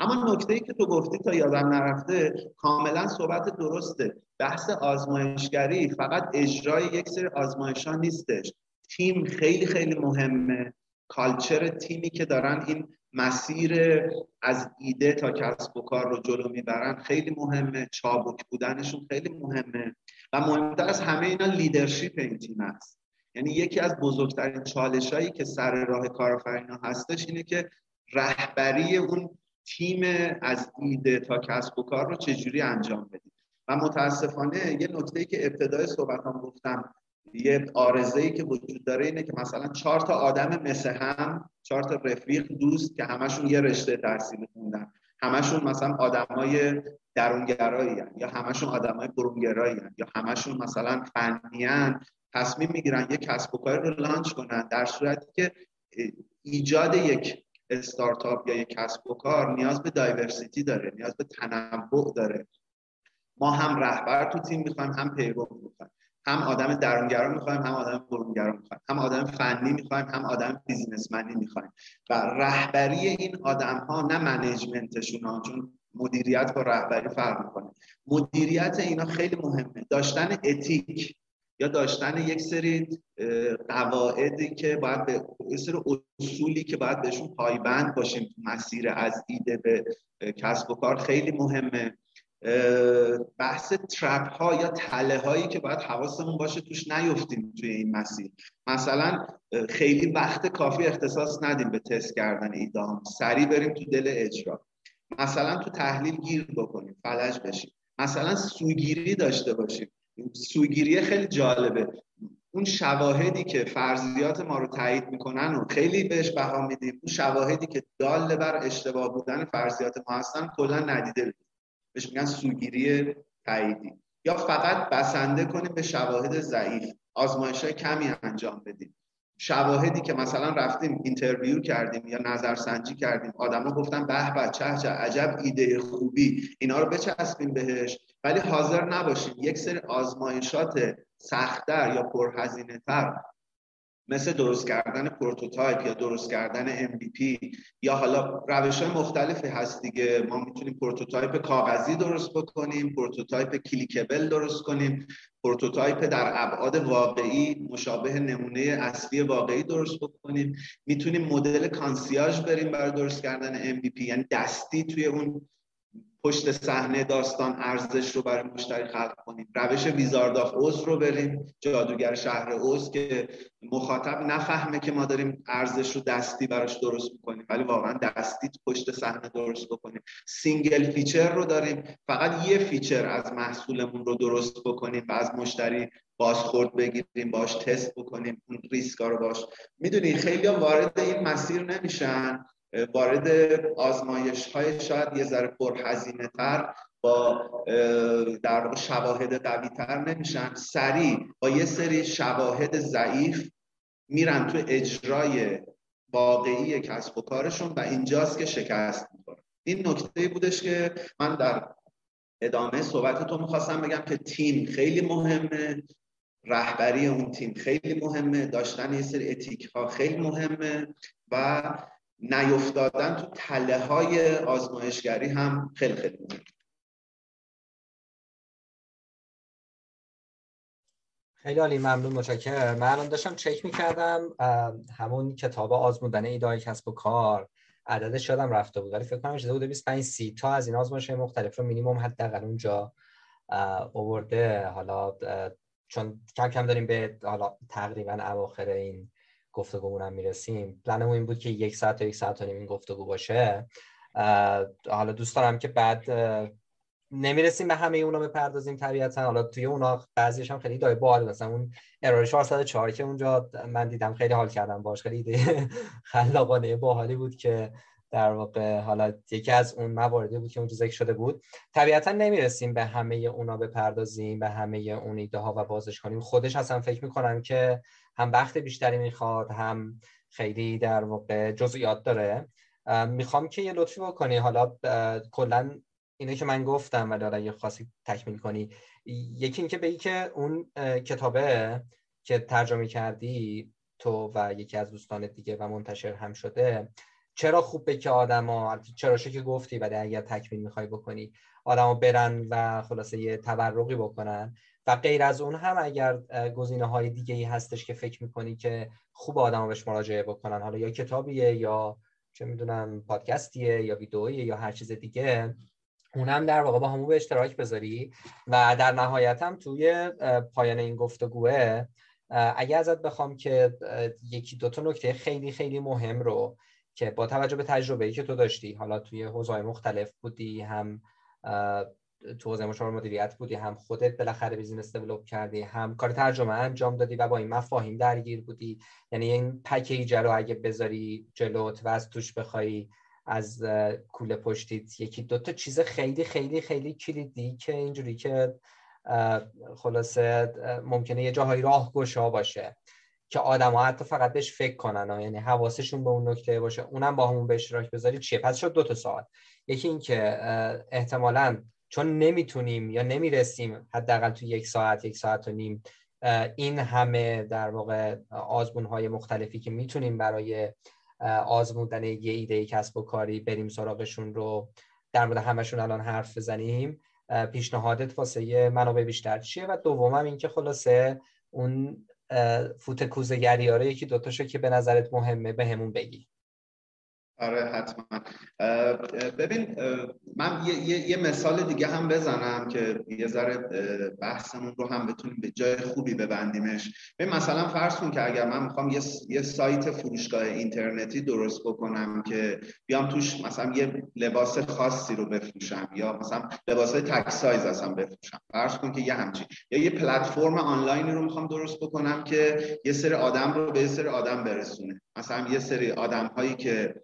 اما نکته ای که تو گفتی تا یادم نرفته کاملا صحبتت درسته. بحث آزمایشگری فقط اجرای یک سری آزمایش نیستش. تیم خیلی خیلی مهمه. کالچر تیمی که دارن این مسیر از ایده تا کسب و کار رو جلو می‌برن خیلی مهمه. چابک بودنشون خیلی مهمه. و مهمتر از همه اینا لیدرشپ این تیم است یعنی یکی از بزرگترین چالش هایی که سر راه کارآفرینا هستش اینه که رهبری اون تیم از ایده تا کسب و کار رو چجوری انجام بدیم. و متاسفانه یه نکته که ابتدای صحبتام گفتم یه آرزه ای که وجود داره اینه که مثلا چهار تا آدم مثل هم چهار تا رفیق دوست که همشون یه رشته تحصیل خوندن همشون مثلا آدمای درونگرایی یا همشون آدمای برونگرایی یا همشون مثلا فنیان تصمیم می‌گیرن یه کسب و کار رو لانچ کنن در صورتی که ایجاد یک استارتاپ یا یک کسب و کار نیاز به دایورسیتی داره نیاز به تنوع داره. ما هم رهبر تو تیم می‌خوایم هم پیرو می‌خوایم. هم آدم درونگرا می‌خوایم هم آدم برونگرا می‌خوایم. هم آدم فنی می‌خوایم هم آدم بیزینسمنی می‌خوایم. و رهبری این آدم ها نه منیجمنتشون ها چون مدیریت با رهبری فرق می‌کنه. مدیریت اینا خیلی مهمه. داشتن اتیک یا داشتن یک سری قواعدی که باید به یک سری اصولی که باید بهشون پایبند باشیم مسیر از ایده به کسب و کار خیلی مهمه. بحث ترپ ها یا تله هایی که باید حواسمون باشه توش نیفتیم توی این مسیر. مثلا خیلی وقت کافی اختصاص ندیم به تست کردن ایدام سریع بریم تو دل اجرا. مثلا تو تحلیل گیر بکنیم فلج بشیم. مثلا سوگیری داشته باشیم. سوگیری خیلی جالبه. اون شواهدی که فرضیات ما رو تایید می‌کنن و خیلی بهش بها میدیم اون شواهدی که دال بر اشتباه بودن فرضیات ما هستن کلا ندیده بهش میگن سوگیری تاییدی. یا فقط بسنده کنیم به شواهد ضعیف. آزمایش های کمی انجام بدیم. شواهدی که مثلا رفتیم interview کردیم یا نظرسنجی کردیم. آدما گفتن به به چه چه عجب ایده خوبی. اینا رو بچسبیم بهش. ولی حاضر نباشیم. یک سری آزمایشات سختتر یا پرهزینه تر مثل درست کردن prototype یا درست کردن MVP یا حالا روش های مختلفی هست دیگه. ما می‌تونیم prototype کاغذی درست بکنیم prototype clickable درست کنیم prototype در ابعاد واقعی مشابه نمونه اصلی واقعی درست بکنیم. می‌تونیم مدل concierge بریم برای درست کردن MVP یعنی دستی توی اون پشت صحنه داستان ارزش رو برای مشتری خلق کنیم. روش Wizard of Oz رو بریم جادوگر شهر اوز که مخاطب نفهمه که ما داریم ارزش رو دستی براش درست می‌کنیم ولی واقعا دستی پشت صحنه درست بکنیم. single feature رو داریم فقط یه feature از محصولمون رو درست بکنیم و از مشتری بازخورد بگیریم باش تست بکنیم اون ریسکا رو باش. می‌دونی خیلی وارد این مسیر نمیشن. وارد آزمایش های شاید یه ذره پرهزینه تر با در شواهد قوی تر نمیشن. سریع با یه سری شواهد ضعیف میرن تو اجرای واقعی کسب و کارشون و اینجاست که شکست می‌خورن این نکته بودش که من در ادامه صحبت تو می‌خواستم بگم که تیم خیلی مهمه. رهبری اون تیم خیلی مهمه. داشتن یه سری اتیک ها خیلی مهمه و نیفتادن تو تله های آزمایشگری هم خیلی خیلی مهمه. خیلی عالی ممنون متشکرم. من الان داشتم چک می‌کردم همون کتاب آزمودن ایدای کسب و کار. عددش یادم رفته بود ولی فکر کنم شده بوده 25 30 تا از این آزمایش مختلف رو مینیمم حداقل اونجا آورده. حالا چون کم کم داریم به حالا تقریبا اواخر این گفتگو هم می‌رسیم. پلنمون این بود که یک ساعت تا یک ساعت و نیم این گفتگو باشه. حالا دوست دارم که بعد نمی‌رسیم به همه اونا بپردازیم طبیعتا. حالا توی اونا بعضیش هم خیلی دای باحال مثلا اون ارور 404 که اونجا من دیدم خیلی حال کردم باش خیلی ایده خلاقانه باحالی بود که در واقع حالا یکی از اون مواردی بود که اونجا ذکر شده بود. طبیعتا نمی‌رسیم به همه اونا بپردازیم به همه اون ایده ها و بازش کنیم. خودش اصلا فکر می‌کنم که هم وقت بیشتری می‌خواد هم خیلی در واقع جزئیات داره. می‌خوام که یه لطفی بکنی. حالا کلا اینه که من گفتم و داره یه خاصی تکمیل کنی. یکی اینکه بگی که اون کتابه که ترجمه کردی تو و یکی از دوستان دیگه و منتشر هم شده چرا خوبه که آدما چرا که گفتی؟ ولی اگر تکمیل می‌خوای بکنی آدما برن و خلاصه یه تبرقی بکنن. و غیر از اون هم اگر گزینه های دیگه ای هستش که فکر می‌کنی که خوب آدما بهش مراجعه بکنن حالا یا کتابیه یا چه می‌دونم پادکستیه یا ویدئویه یا هر چیز دیگه اونم در واقع با همون به اشتراک بذاری و در نهایت هم توی پایان این گفتگوه اگه ازت بخوام که یکی دوتا نکته خیلی خیلی مهم رو که با توجه به تجربه‌ای که تو داشتی حالا توی حوزه‌های مختلف بودی هم تو حوزه مشاور مدیریت بودی هم خودت بالاخره بیزینس دیولپ کردی هم کار ترجمه انجام دادی و با این مفاهیم درگیر بودی. یعنی این پکیج رو اگه بذاری جلوت و از توش بخوای از کوله پشتیت یکی دوتا چیز خیلی خیلی خیلی کلیدی که اینجوری که خلاصه ممکنه یه جاهایی راه گشا باشه که آدم ها حتی فقط بهش فکر کنن. یعنی حواسشون به اون نکته باشه. اونم با همون به اشتراک بذاری چیه؟ پس شد دو تا سوال. یکی این که احتمالا چون نمی‌تونیم یا نمی‌رسیم حداقل تو یک ساعت یک ساعت و نیم این همه در واقع آزمون های مختلفی که می‌تونیم برای آزمودن یه ایده کسب و کاری بریم سراغشون رو در مورد همشون الان حرف بزنیم. پیشنهادت واسه منابع بیشتر چیه؟ و دومم اینکه خلاصه اون فوت کوزگری آره یکی دوتاشو که به نظرت مهمه به همون بگی. آره حتما. ببین من یه،, یه،, مثال دیگه هم بزنم که یه ذره بحثمون رو هم بتونیم به جای خوبی ببندیمش. ببین مثلا فرض کن که اگر من می‌خوام یه،, یه سایت فروشگاه اینترنتی درست بکنم که بیام توش مثلا یه لباس خاصی رو بفروشم یا مثلا لباس های تک سایز اصلا بفروشم. فرض کن که یه همچین یا یه پلتفرم آنلاینی رو می‌خوام درست بکنم که یه سری آدم رو به یه سری آدم برسونه. مثلا یه سری آدم هایی که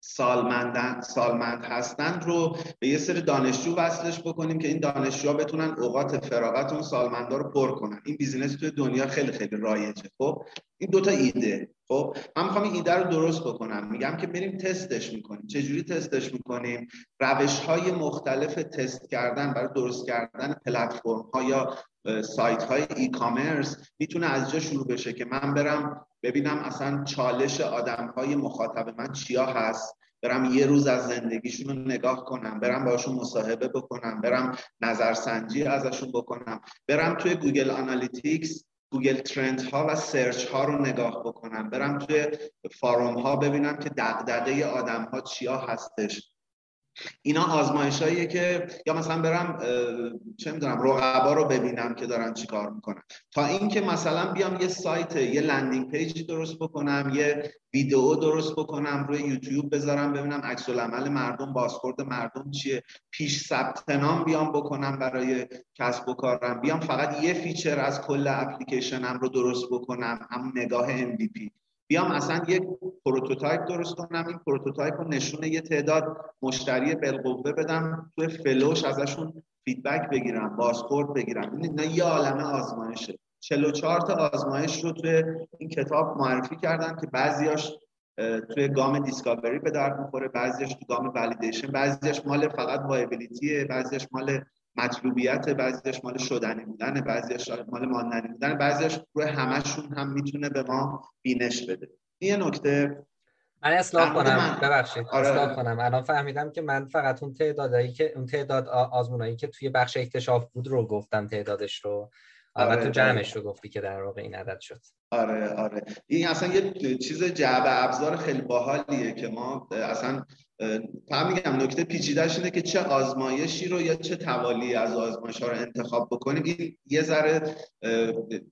سالمندن سالمند هستند رو به یه سری دانشجو وصلش بکنیم که این دانشجوها بتونن اوقات فراغت اون سالمندا رو پر کنن. این business توی دنیا خیلی خیلی رایجه. خب؟ این دوتا ایده. خب؟ من می‌خوام این ایده رو درست بکنم. میگم که بریم تستش می‌کنیم. چجوری تستش می‌کنیم؟ روش های مختلف تست کردن برای درست کردن پلتفرم ها یا سایت های ای کامرس می‌تونه از جا شروع بشه که من برم ببینم اصلا چالش آدم های مخاطب من چیا هست. برم یه روز از زندگیشون رو نگاه کنم برم باشون مصاحبه بکنم برم نظرسنجی ازشون بکنم برم توی Google Analytics Google Trend ها و search ها رو نگاه بکنم برم توی forum ها ببینم که دغدغه آدم ها چیا هستش. اینا آزمایش که یا مثلا برم چه می‌دونم رقبا رو ببینم که دارن چیکار می‌کنن. تا اینکه مثلا بیام یه سایت یه landing page درست بکنم یه ویدیو درست بکنم روی یوتیوب بذارم ببینم عکس العمل مردم بازخورد مردم چیه پیش ثبت نام بیام بکنم برای کسب و کارم. بیام فقط یه feature از کل اپلیکیشنم رو درست بکنم همون نگاه MVP بیام اصلا یک prototype درست کنم این prototype رو نشون یه تعداد مشتری بالقوه بدم توی flow ش ازشون feedback بگیرم بازخورد بگیرم. این یه عالمه آزمایشه. 44 تا آزمایش رو توی این کتاب معرفی کردن که بعضیاش توی گام دیسکاوری به درد می‌خوره بعضیش تو گام ولیدیشن بعضیش مال فقط وایبیلیتیه بعضیش مال مطلوبیت بعضیش مال شدنی بودن بعضیش مال ماندنی بودن بعضیش روی همشون هم می‌تونه به ما بینش بده. این نکته. من اصلاح کنم. ببخشید. آره. اصلاح کنم. الان فهمیدم که من فقط اون تعدادایی که اون تعداد آزمونایی که توی بخش اکتشاف بود رو گفتم تعدادش رو. آره تو جمعش رو گفتی که در واقع این عدد شد. آره آره. این اصلا یه چیز جعبه ابزار خیلی باحالیه که ما اصلا فهم میگم نکته پیچیدهش اینه که چه آزمایشی رو یا چه توالی از آزمایش ها رو انتخاب بکنیم. این یه ذره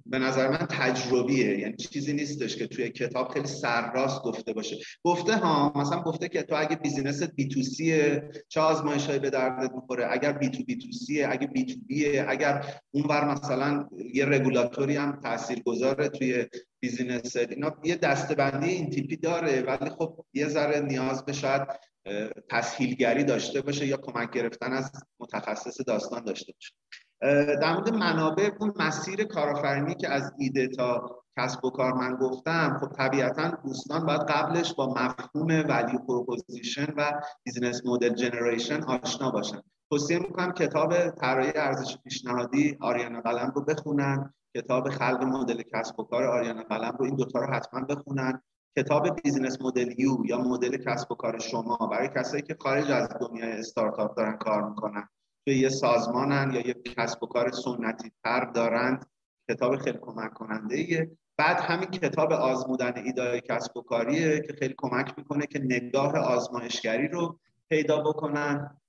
به نظر من تجربیه. یعنی چیزی نیستش که توی کتاب خیلی سرراست گفته باشه. گفته ها مثلا گفته که تو اگه بیزینست بی تو سیه چه آزمایش به دردت می‌خوره؟ اگر بی تو بی تو سیه اگه بی تو بیه اگر اونور مثلا یه رگولاتوری هم تاثیرگذاره توی business اینا یه دسته‌بندی این تیپی داره ولی خب یه ذره نیاز به شاید تسهیلگری داشته باشه یا کمک گرفتن از متخصص داستان داشته باشه. در مورد منابع اون مسیر کارآفرینی که از ایده تا کسب و کار من گفتم خب طبیعتا دوستان باید قبلش با مفهوم value proposition و business model generation آشنا باشن. توصیه می‌کنم کتاب طراحی ارزش پیشنهادی آریانا قلم رو بخونن. کتاب خلق مدل کسب و کار آریانا قلم رو این دوتا رو حتما بخونن. کتاب بیزینس مدل یو یا مدل کسب و کار شما برای کسایی که خارج از دنیای استارتاپ دارن کار می‌کنن. توی یه سازمانن یا یه کسب و کار سنتی تر دارند. کتاب خیلی کمک کننده ایه. بعد همین کتاب آزمودن ایدای کسب و کاریه که خیلی کمک می‌کنه که نگاه آزمایشگری رو پیدا بکنن.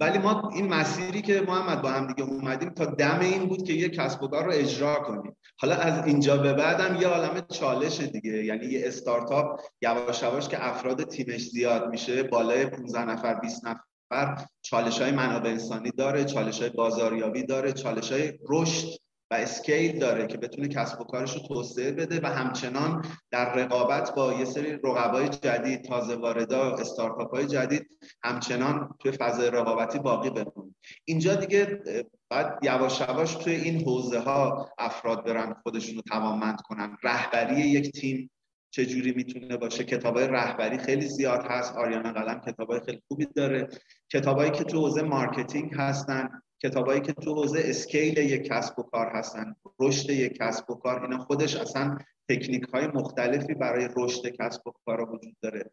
ولی ما این مسیری که محمد با هم دیگه اومدیم تا دم این بود که یه کسب و کار رو اجرا کنیم. حالا از اینجا به بعدم یه عالم چالش دیگه. یعنی یه استارتاپ یواش یواش که افراد تیمش زیاد میشه بالای 15 نفر 20 نفر چالش های منابع انسانی داره چالش های بازاریابی داره چالش های رشد و اسکیل داره که بتونه کسب و کارش رو توسعه بده و همچنان در رقابت با یه سری رقبای جدید تازه واردا استارتاپ های جدید همچنان توی فضای رقابتی باقی بمونه. اینجا دیگه بعد یواش یواش توی این حوزه ها افراد برن خودشون رو توانمند کنن. رهبری یک تیم چجوری می‌تونه باشه؟ کتاب رهبری خیلی زیاد هست. آریانا قلم کتاب خیلی خوبی داره. کتابایی که تو حوزه marketing هستن. کتابایی که تو حوزه scale یک کسب و کار هستن رشد یک کسب و کار اینا خودش اصلا تکنیک های مختلفی برای رشد کسب و کار وجود داره.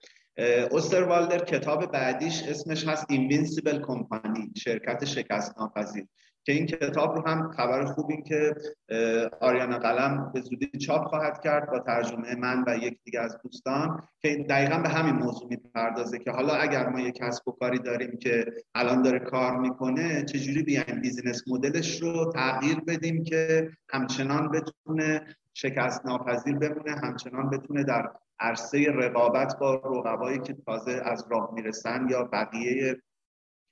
اوستروالدر کتاب بعدیش اسمش هست Invincible Company شرکت شکست ناپذیر که این کتاب رو هم خبر خوب این که آریانا قلم به زودی چاپ خواهد کرد با ترجمه من و یک دیگه از دوستان که دقیقا به همین موضوع می‌پردازه که حالا اگر ما یک کسب و کاری داریم که الان داره کار می‌کنه چجوری بیایم business model ش رو تغییر بدیم که همچنان بتونه شکست ناپذیر بمونه همچنان بتونه در عرصه رقابت با رقبایی که تازه از راه می‌رسن یا بقیه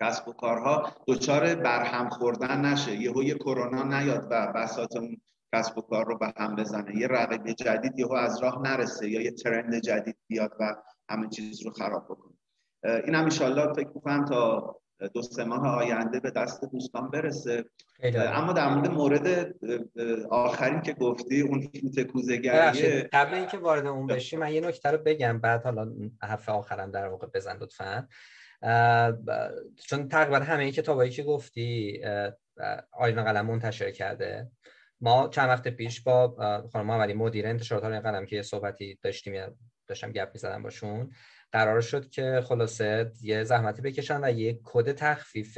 کسب و کارها دچار برهم خوردن نشه. یهو یه کرونا نیاد و بساط اون کسب و کار رو به هم بزنه. یه رقیب جدید یهو از راه نرسه یا یه ترند جدید بیاد و همه چیز رو خراب بکنه. این هم ایشالله فکر می‌کنم تا دو سه ماه آینده به دست دوستان برسه. اما در مورد مورد آخری که گفتی اون فوت کوزگریه قبل اینکه وارد اون بشی من یه نکته رو بگم بعد حالا حرف آخرم در واقع بزن لطفا. چون تقریبا همه این کتابایی که گفتی آینا قلم منتشر کرده. ما چند وقت پیش با خانم محمدی مدیر انتشارات آینا قلم که یه صحبتی داشتیم داشتم گپ می‌زدم باشون قرار شد که خلاصه یه زحمتی بکشن و یه کد تخفیف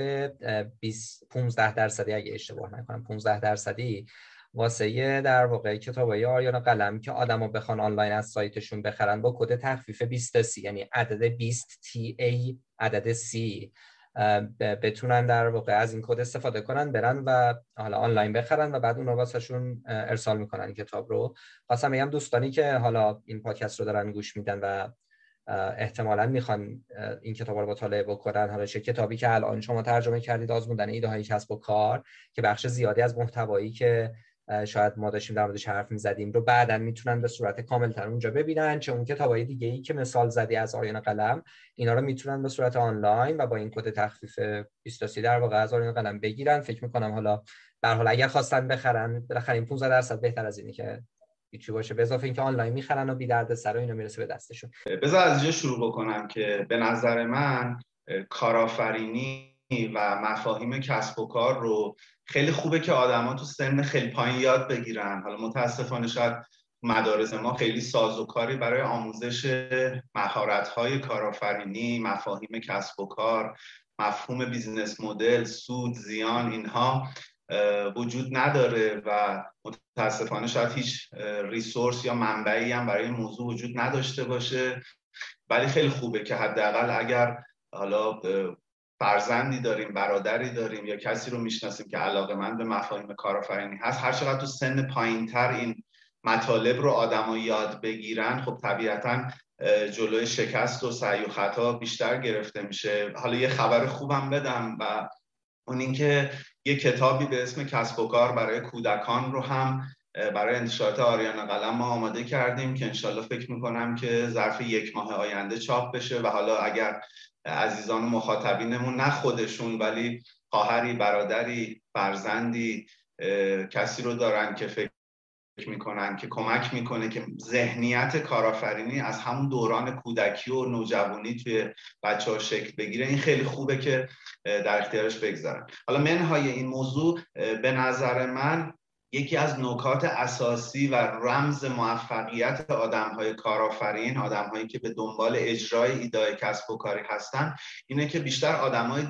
20 15 درصدی اگه اشتباه نکنم 15 درصدی واسه در واقع کتابای آریانا قلم که آدما بخوان آنلاین از سایتشون بخرن با کد تخفیف 20 سی یعنی عدد 20 تی ای عدد سی بتونن در واقع از این کد استفاده کنن برن و حالا آنلاین بخرن و بعد اون رو واسهشون ارسال می‌کنن کتاب رو. خواستم بگم دوستانی که حالا این پادکست رو دارن گوش میدن و احتمالا می‌خوان این کتاب رو مطالعه بکنن حالا چه کتابی که الان شما ترجمه کردید آزمودن ایده های کسب و کار که بخش زیادی از محتوایی که شاید ما داشتیم در موردش حرف می‌زدیم رو بعدا می‌تونن به صورت کاملتر اونجا ببینن چه اون کتابای دیگه ای که مثال زدی از آریان قلم اینا رو می‌تونن به صورت آنلاین و با این کد تخفیف 20 در واقع از آریان قلم بگیرن. فکر می‌کنم حالا در حال اگر خواستن بخرن بالاخره این 15 درصد بهتر از اینی که هیچی باشه به اضافه اینکه آنلاین می‌خرن و بی درد سر اینو می‌رسه به دستشون. بذار از اینجا شروع بکنم که به نظر من کارآفرینی و مفاهیم کسب و کار رو خیلی خوبه که آدما تو سن خیلی پایین یاد بگیرن. حالا متاسفانه شاید مدارس ما خیلی سازوکاری برای آموزش مهارت‌های کارآفرینی مفاهیم کسب و کار مفهوم business model سود زیان اینها وجود نداره و متاسفانه شاید هیچ ریسورس یا منبعی هم برای این موضوع وجود نداشته باشه. ولی خیلی خوبه که حداقل اگر حالا فرزندی داریم برادری داریم یا کسی رو می‌شناسیم که علاقه من به مفاهیم کارآفرینی هست. هر چقدر تو سن پایین تر این مطالب رو آدما یاد بگیرن خب طبیعتا جلوی شکست و سعی و خطا بیشتر گرفته میشه. حالا یه خبر خوبم بدم و اون اینکه یه کتابی به اسم کسب و کار برای کودکان رو هم برای انتشارات آریان قلم ما آماده کردیم که انشالله فکر می‌کنم که ظرف یک ماه آینده چاپ بشه و حالا اگر عزیزان و مخاطبینمون نه خودشون ولی خواهری برادری فرزندی کسی رو دارن که فکر می‌کنن که کمک می‌کنه که ذهنیت کارآفرینی از همون دوران کودکی و نوجوانی توی بچه ها شکل بگیره. این خیلی خوبه که در اختیارش بگذارن. حالا منهای این موضوع به نظر من یکی از نکات اساسی و رمز موفقیت آدم های کارآفرین آدم هایی که به دنبال اجرای ایده کسب و کاری هستن اینه که بیشتر آدم های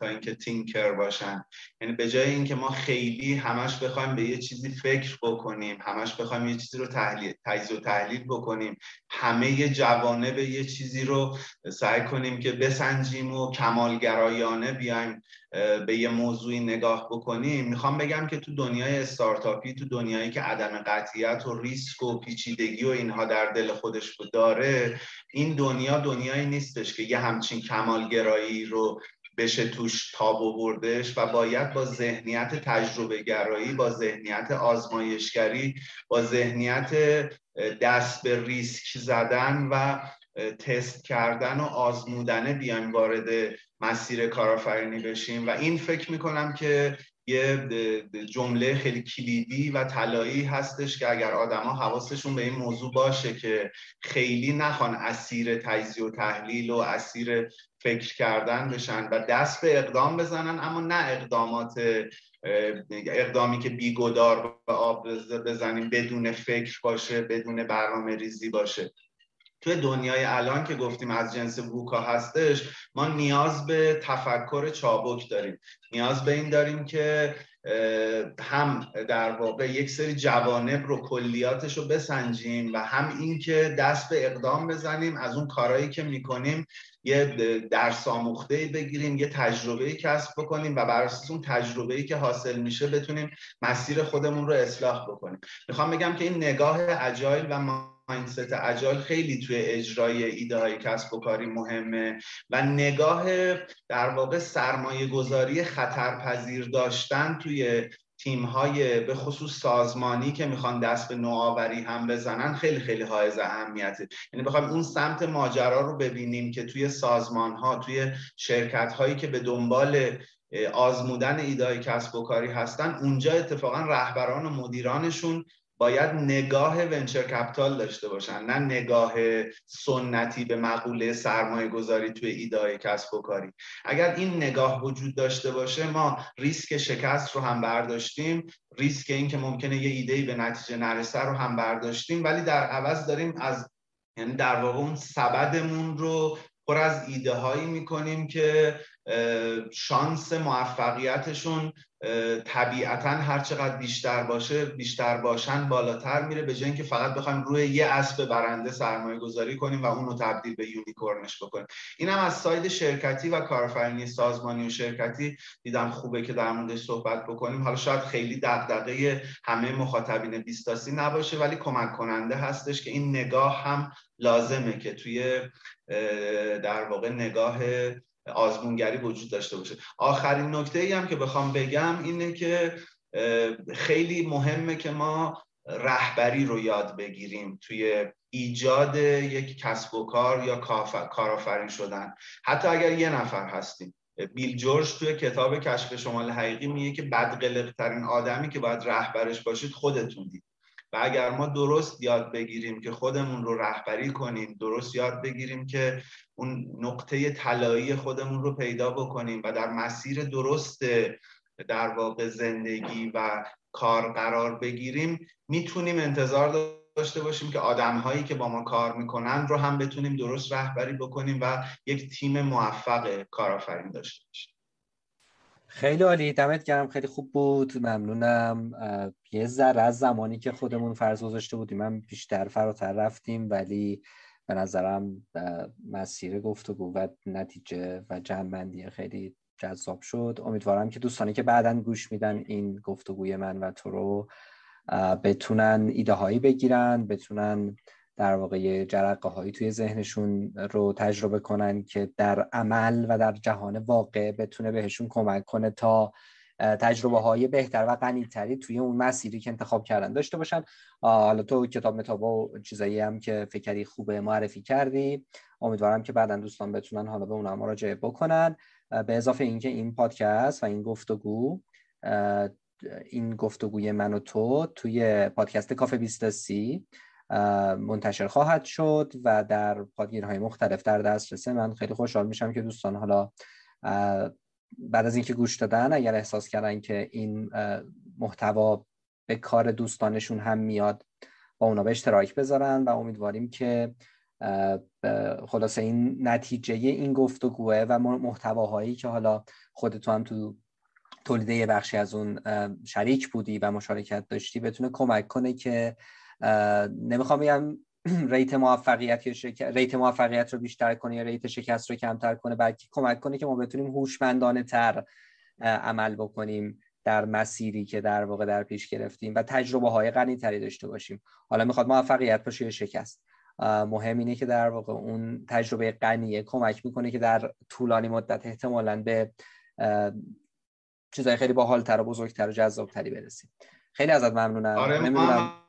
تا اینکه تینکر باشن. یعنی به جای اینکه ما خیلی همش بخوایم به یه چیزی فکر بکنیم همش بخوایم یه چیزی رو تحلیل تجزیه و تحلیل بکنیم همه جوانب یه چیزی رو سعی کنیم که بسنجیم و کمالگرایانه بیایم به یه موضوعی نگاه بکنیم. می‌خوام بگم که تو دنیای استارتاپی تو دنیایی که عدم قطعیت و ریسک و پیچیدگی و اینها در دل خودش داره. این دنیا دنیایی نیستش که یه همچین کمالگرایی رو بشه توش تاب آوردش و باید با ذهنیت تجربه گرایی با ذهنیت آزمایشگری با ذهنیت دست به ریسک زدن و تست کردن و آزمودنه بیایم وارد مسیر کارآفرینی بشیم و این فکر می‌کنم که یه جمله خیلی کلیدی و طلایی هستش که اگر آدما حواسشون به این موضوع باشه که خیلی نخوان اسیر تجزیه و تحلیل و اسیر فکر کردن بشن و دست به اقدام بزنن اما نه اقدامات اقدامی که بیگدار به آب بزنیم بدون فکر باشه بدون برنامه ریزی باشه. توی دنیای الان که گفتیم از جنس ووکا هستش ما نیاز به تفکر چابک داریم. نیاز به این داریم که هم در واقع یک سری جوانب رو کلیاتش رو بسنجیم و هم این که دست به اقدام بزنیم از اون کارهایی که می‌کنیم یه درس آموخته بگیریم یه تجربه کسب بکنیم و بر اساس اون تجربه که حاصل میشه بتونیم مسیر خودمون رو اصلاح بکنیم. می‌خوام بگم که این نگاه اجایل و مایندست اجایل خیلی توی اجرای ایده های کسب و کاری مهمه و نگاه در واقع سرمایه گذاری خطرپذیر داشتن توی تیم های به خصوص سازمانی که می‌خوان دست به نوآوری هم بزنن خیلی خیلی حائز اهمیته. یعنی بخوایم اون سمت ماجرا رو ببینیم که توی سازمان ها توی شرکت هایی که به دنبال آزمودن ایدای کسب و کاری هستن اونجا اتفاقا رهبران و مدیرانشون باید نگاه ونچر کپتال داشته باشن نه نگاه سنتی به مقوله سرمایه گذاری توی ایدای کسب و کاری. اگر این نگاه وجود داشته باشه ما ریسک شکست رو هم برداشتیم ریسک این که ممکنه یه ایدهی به نتیجه نرسه رو هم برداشتیم ولی در عوض داریم از یعنی در واقع اون سبدمون رو پر از ایده هایی می‌کنیم که شانس موفقیتشون طبیعتا هر چقدر بیشتر باشه بیشتر باشن بالاتر میره به جای اینکه فقط بخوایم روی یه اسب برنده سرمایه گذاری کنیم و اون رو تبدیل به unicorn ش بکنیم. این هم از side شرکتی و کارآفرینی سازمانی و شرکتی دیدم خوبه که در موردش صحبت بکنیم. حالا شاید خیلی دغدغه همه مخاطبین بیستاسی نباشه ولی کمک کننده هستش که این نگاه هم لازمه که توی در واقع نگاه آزمونگری وجود داشته باشه. آخرین نکته ای هم که بخوام بگم اینه که خیلی مهمه که ما رهبری رو یاد بگیریم توی ایجاد یک کسب و کار یا کارآفرین شدن. حتی اگر یه نفر هستیم. بیل جورج توی کتاب کشف شمال حقیقی میگه که بدقلق ترین آدمی که باید رهبرش باشید خودتونید اگر ما درست یاد بگیریم که خودمون رو رهبری کنیم درست یاد بگیریم که اون نقطه طلایی خودمون رو پیدا بکنیم و در مسیر درست در واقع زندگی و کار قرار بگیریم می‌تونیم انتظار داشته باشیم که آدم هایی که با ما کار می‌کنن رو هم بتونیم درست رهبری بکنیم و یک تیم موفق کارآفرین داشته باشیم. خیلی عالی دمت گرم خیلی خوب بود ممنونم. یه ذره از زمانی که خودمون فرض گذاشته بودیم من بیشتر فراتر رفتیم ولی به نظرم مسیر گفتگو و نتیجه و جنبندی خیلی جذاب شد. امیدوارم که دوستانی که بعدا گوش میدن این گفتگوی من و تو رو بتونن ایده هایی بگیرن بتونن در واقع جرقه هایی توی ذهنشون رو تجربه کنن که در عمل و در جهان واقع بتونه بهشون کمک کنه تا تجربه های بهتر و غنیتری توی اون مسیری که انتخاب کردن داشته باشن. حالا تو کتاب متابا و چیزایی هم که فکری خوبه معرفی کردی امیدوارم که بعدا دوستان بتونن حالا به اونها مراجعه بکنن. به اضافه اینکه این پادکست و این گفتگو این گفتگوی من و تو توی پادکست کافه 23 منتشر خواهد شد و در پادگیرهای مختلف در دسترسه من خیلی خوشحال میشم که دوستان حالا بعد از اینکه گوش دادن اگر احساس کردن که این محتوا به کار دوستانشون هم میاد با اونا به اشتراک بذارن و امیدواریم که خلاصه این نتیجه این گفتگوه و محتواهایی که حالا خودتو هم تو تولید بخشی از اون شریک بودی و مشارکت داشتی بتونه کمک کنه که نمی‌خوام بگم rate موفقیت یا شک... rate موفقیت رو بیشتر کنه یا rate شکست رو کمتر کنه بلکه کمک کنه که ما بتونیم هوشمندانه تر عمل بکنیم در مسیری که در واقع در پیش گرفتیم و تجربه های غنی تری داشته باشیم. حالا می‌خواد موفقیت باشه یا شکست. مهم اینه که در واقع اون تجربه غنیه کمک می‌کنه که در طولانی مدت احتمالا به چیزهای خیلی باحالتر و بزرگتر و جذابتری برسیم. خیلی ازت ممنونم. آره نمی‌دونم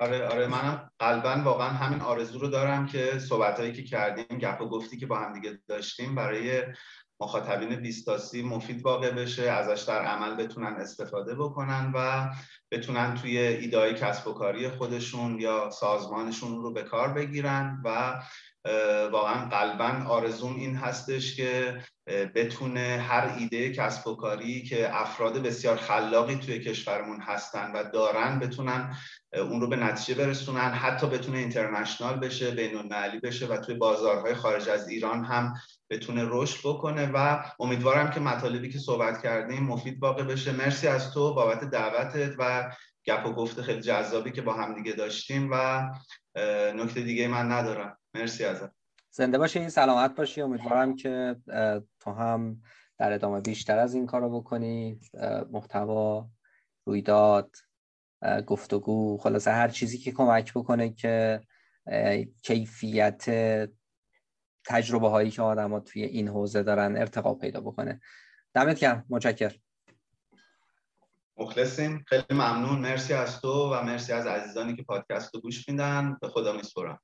آره آره منم قلبا واقعا همین آرزو رو دارم که صحبتهایی که کردیم گپ و گفتی که با هم دیگه داشتیم برای مخاطبین بیستاسی مفید واقع بشه ازش در عمل بتونن استفاده بکنن و بتونن توی ایدای کسب و کاری خودشون یا سازمانشون رو به کار بگیرن و واقعا قلبا آرزوم این هستش که بتونه هر ایده کسب و کاری که افراد بسیار خلاقی توی کشورمون هستن و دارن بتونن اون رو به نتیجه برسونن حتی بتونه اینترنشنال بشه بین المللی بشه و توی بازارهای خارج از ایران هم بتونه رشد بکنه و امیدوارم که مطالبی که صحبت کردیم مفید واقع بشه. مرسی از تو بابت دعوتت و گپ و گفته خیلی جذابی که با هم دیگه داشتیم و نکته دیگه من ندارم. مرسی ازت. زنده باشی سلامت باشی. امیدوارم که تو هم در ادامه بیشتر از این کار رو بکنی محتوا رویداد گفتگو خلاصه هر چیزی که کمک بکنه که کیفیت تجربه هایی که آدم توی این حوزه دارن ارتقا پیدا بکنه. دمت گرم. متشکر مخلصیم. خیلی ممنون. مرسی از تو و مرسی از عزیزانی که پادکست رو گوش میدن. به خدا میسپرم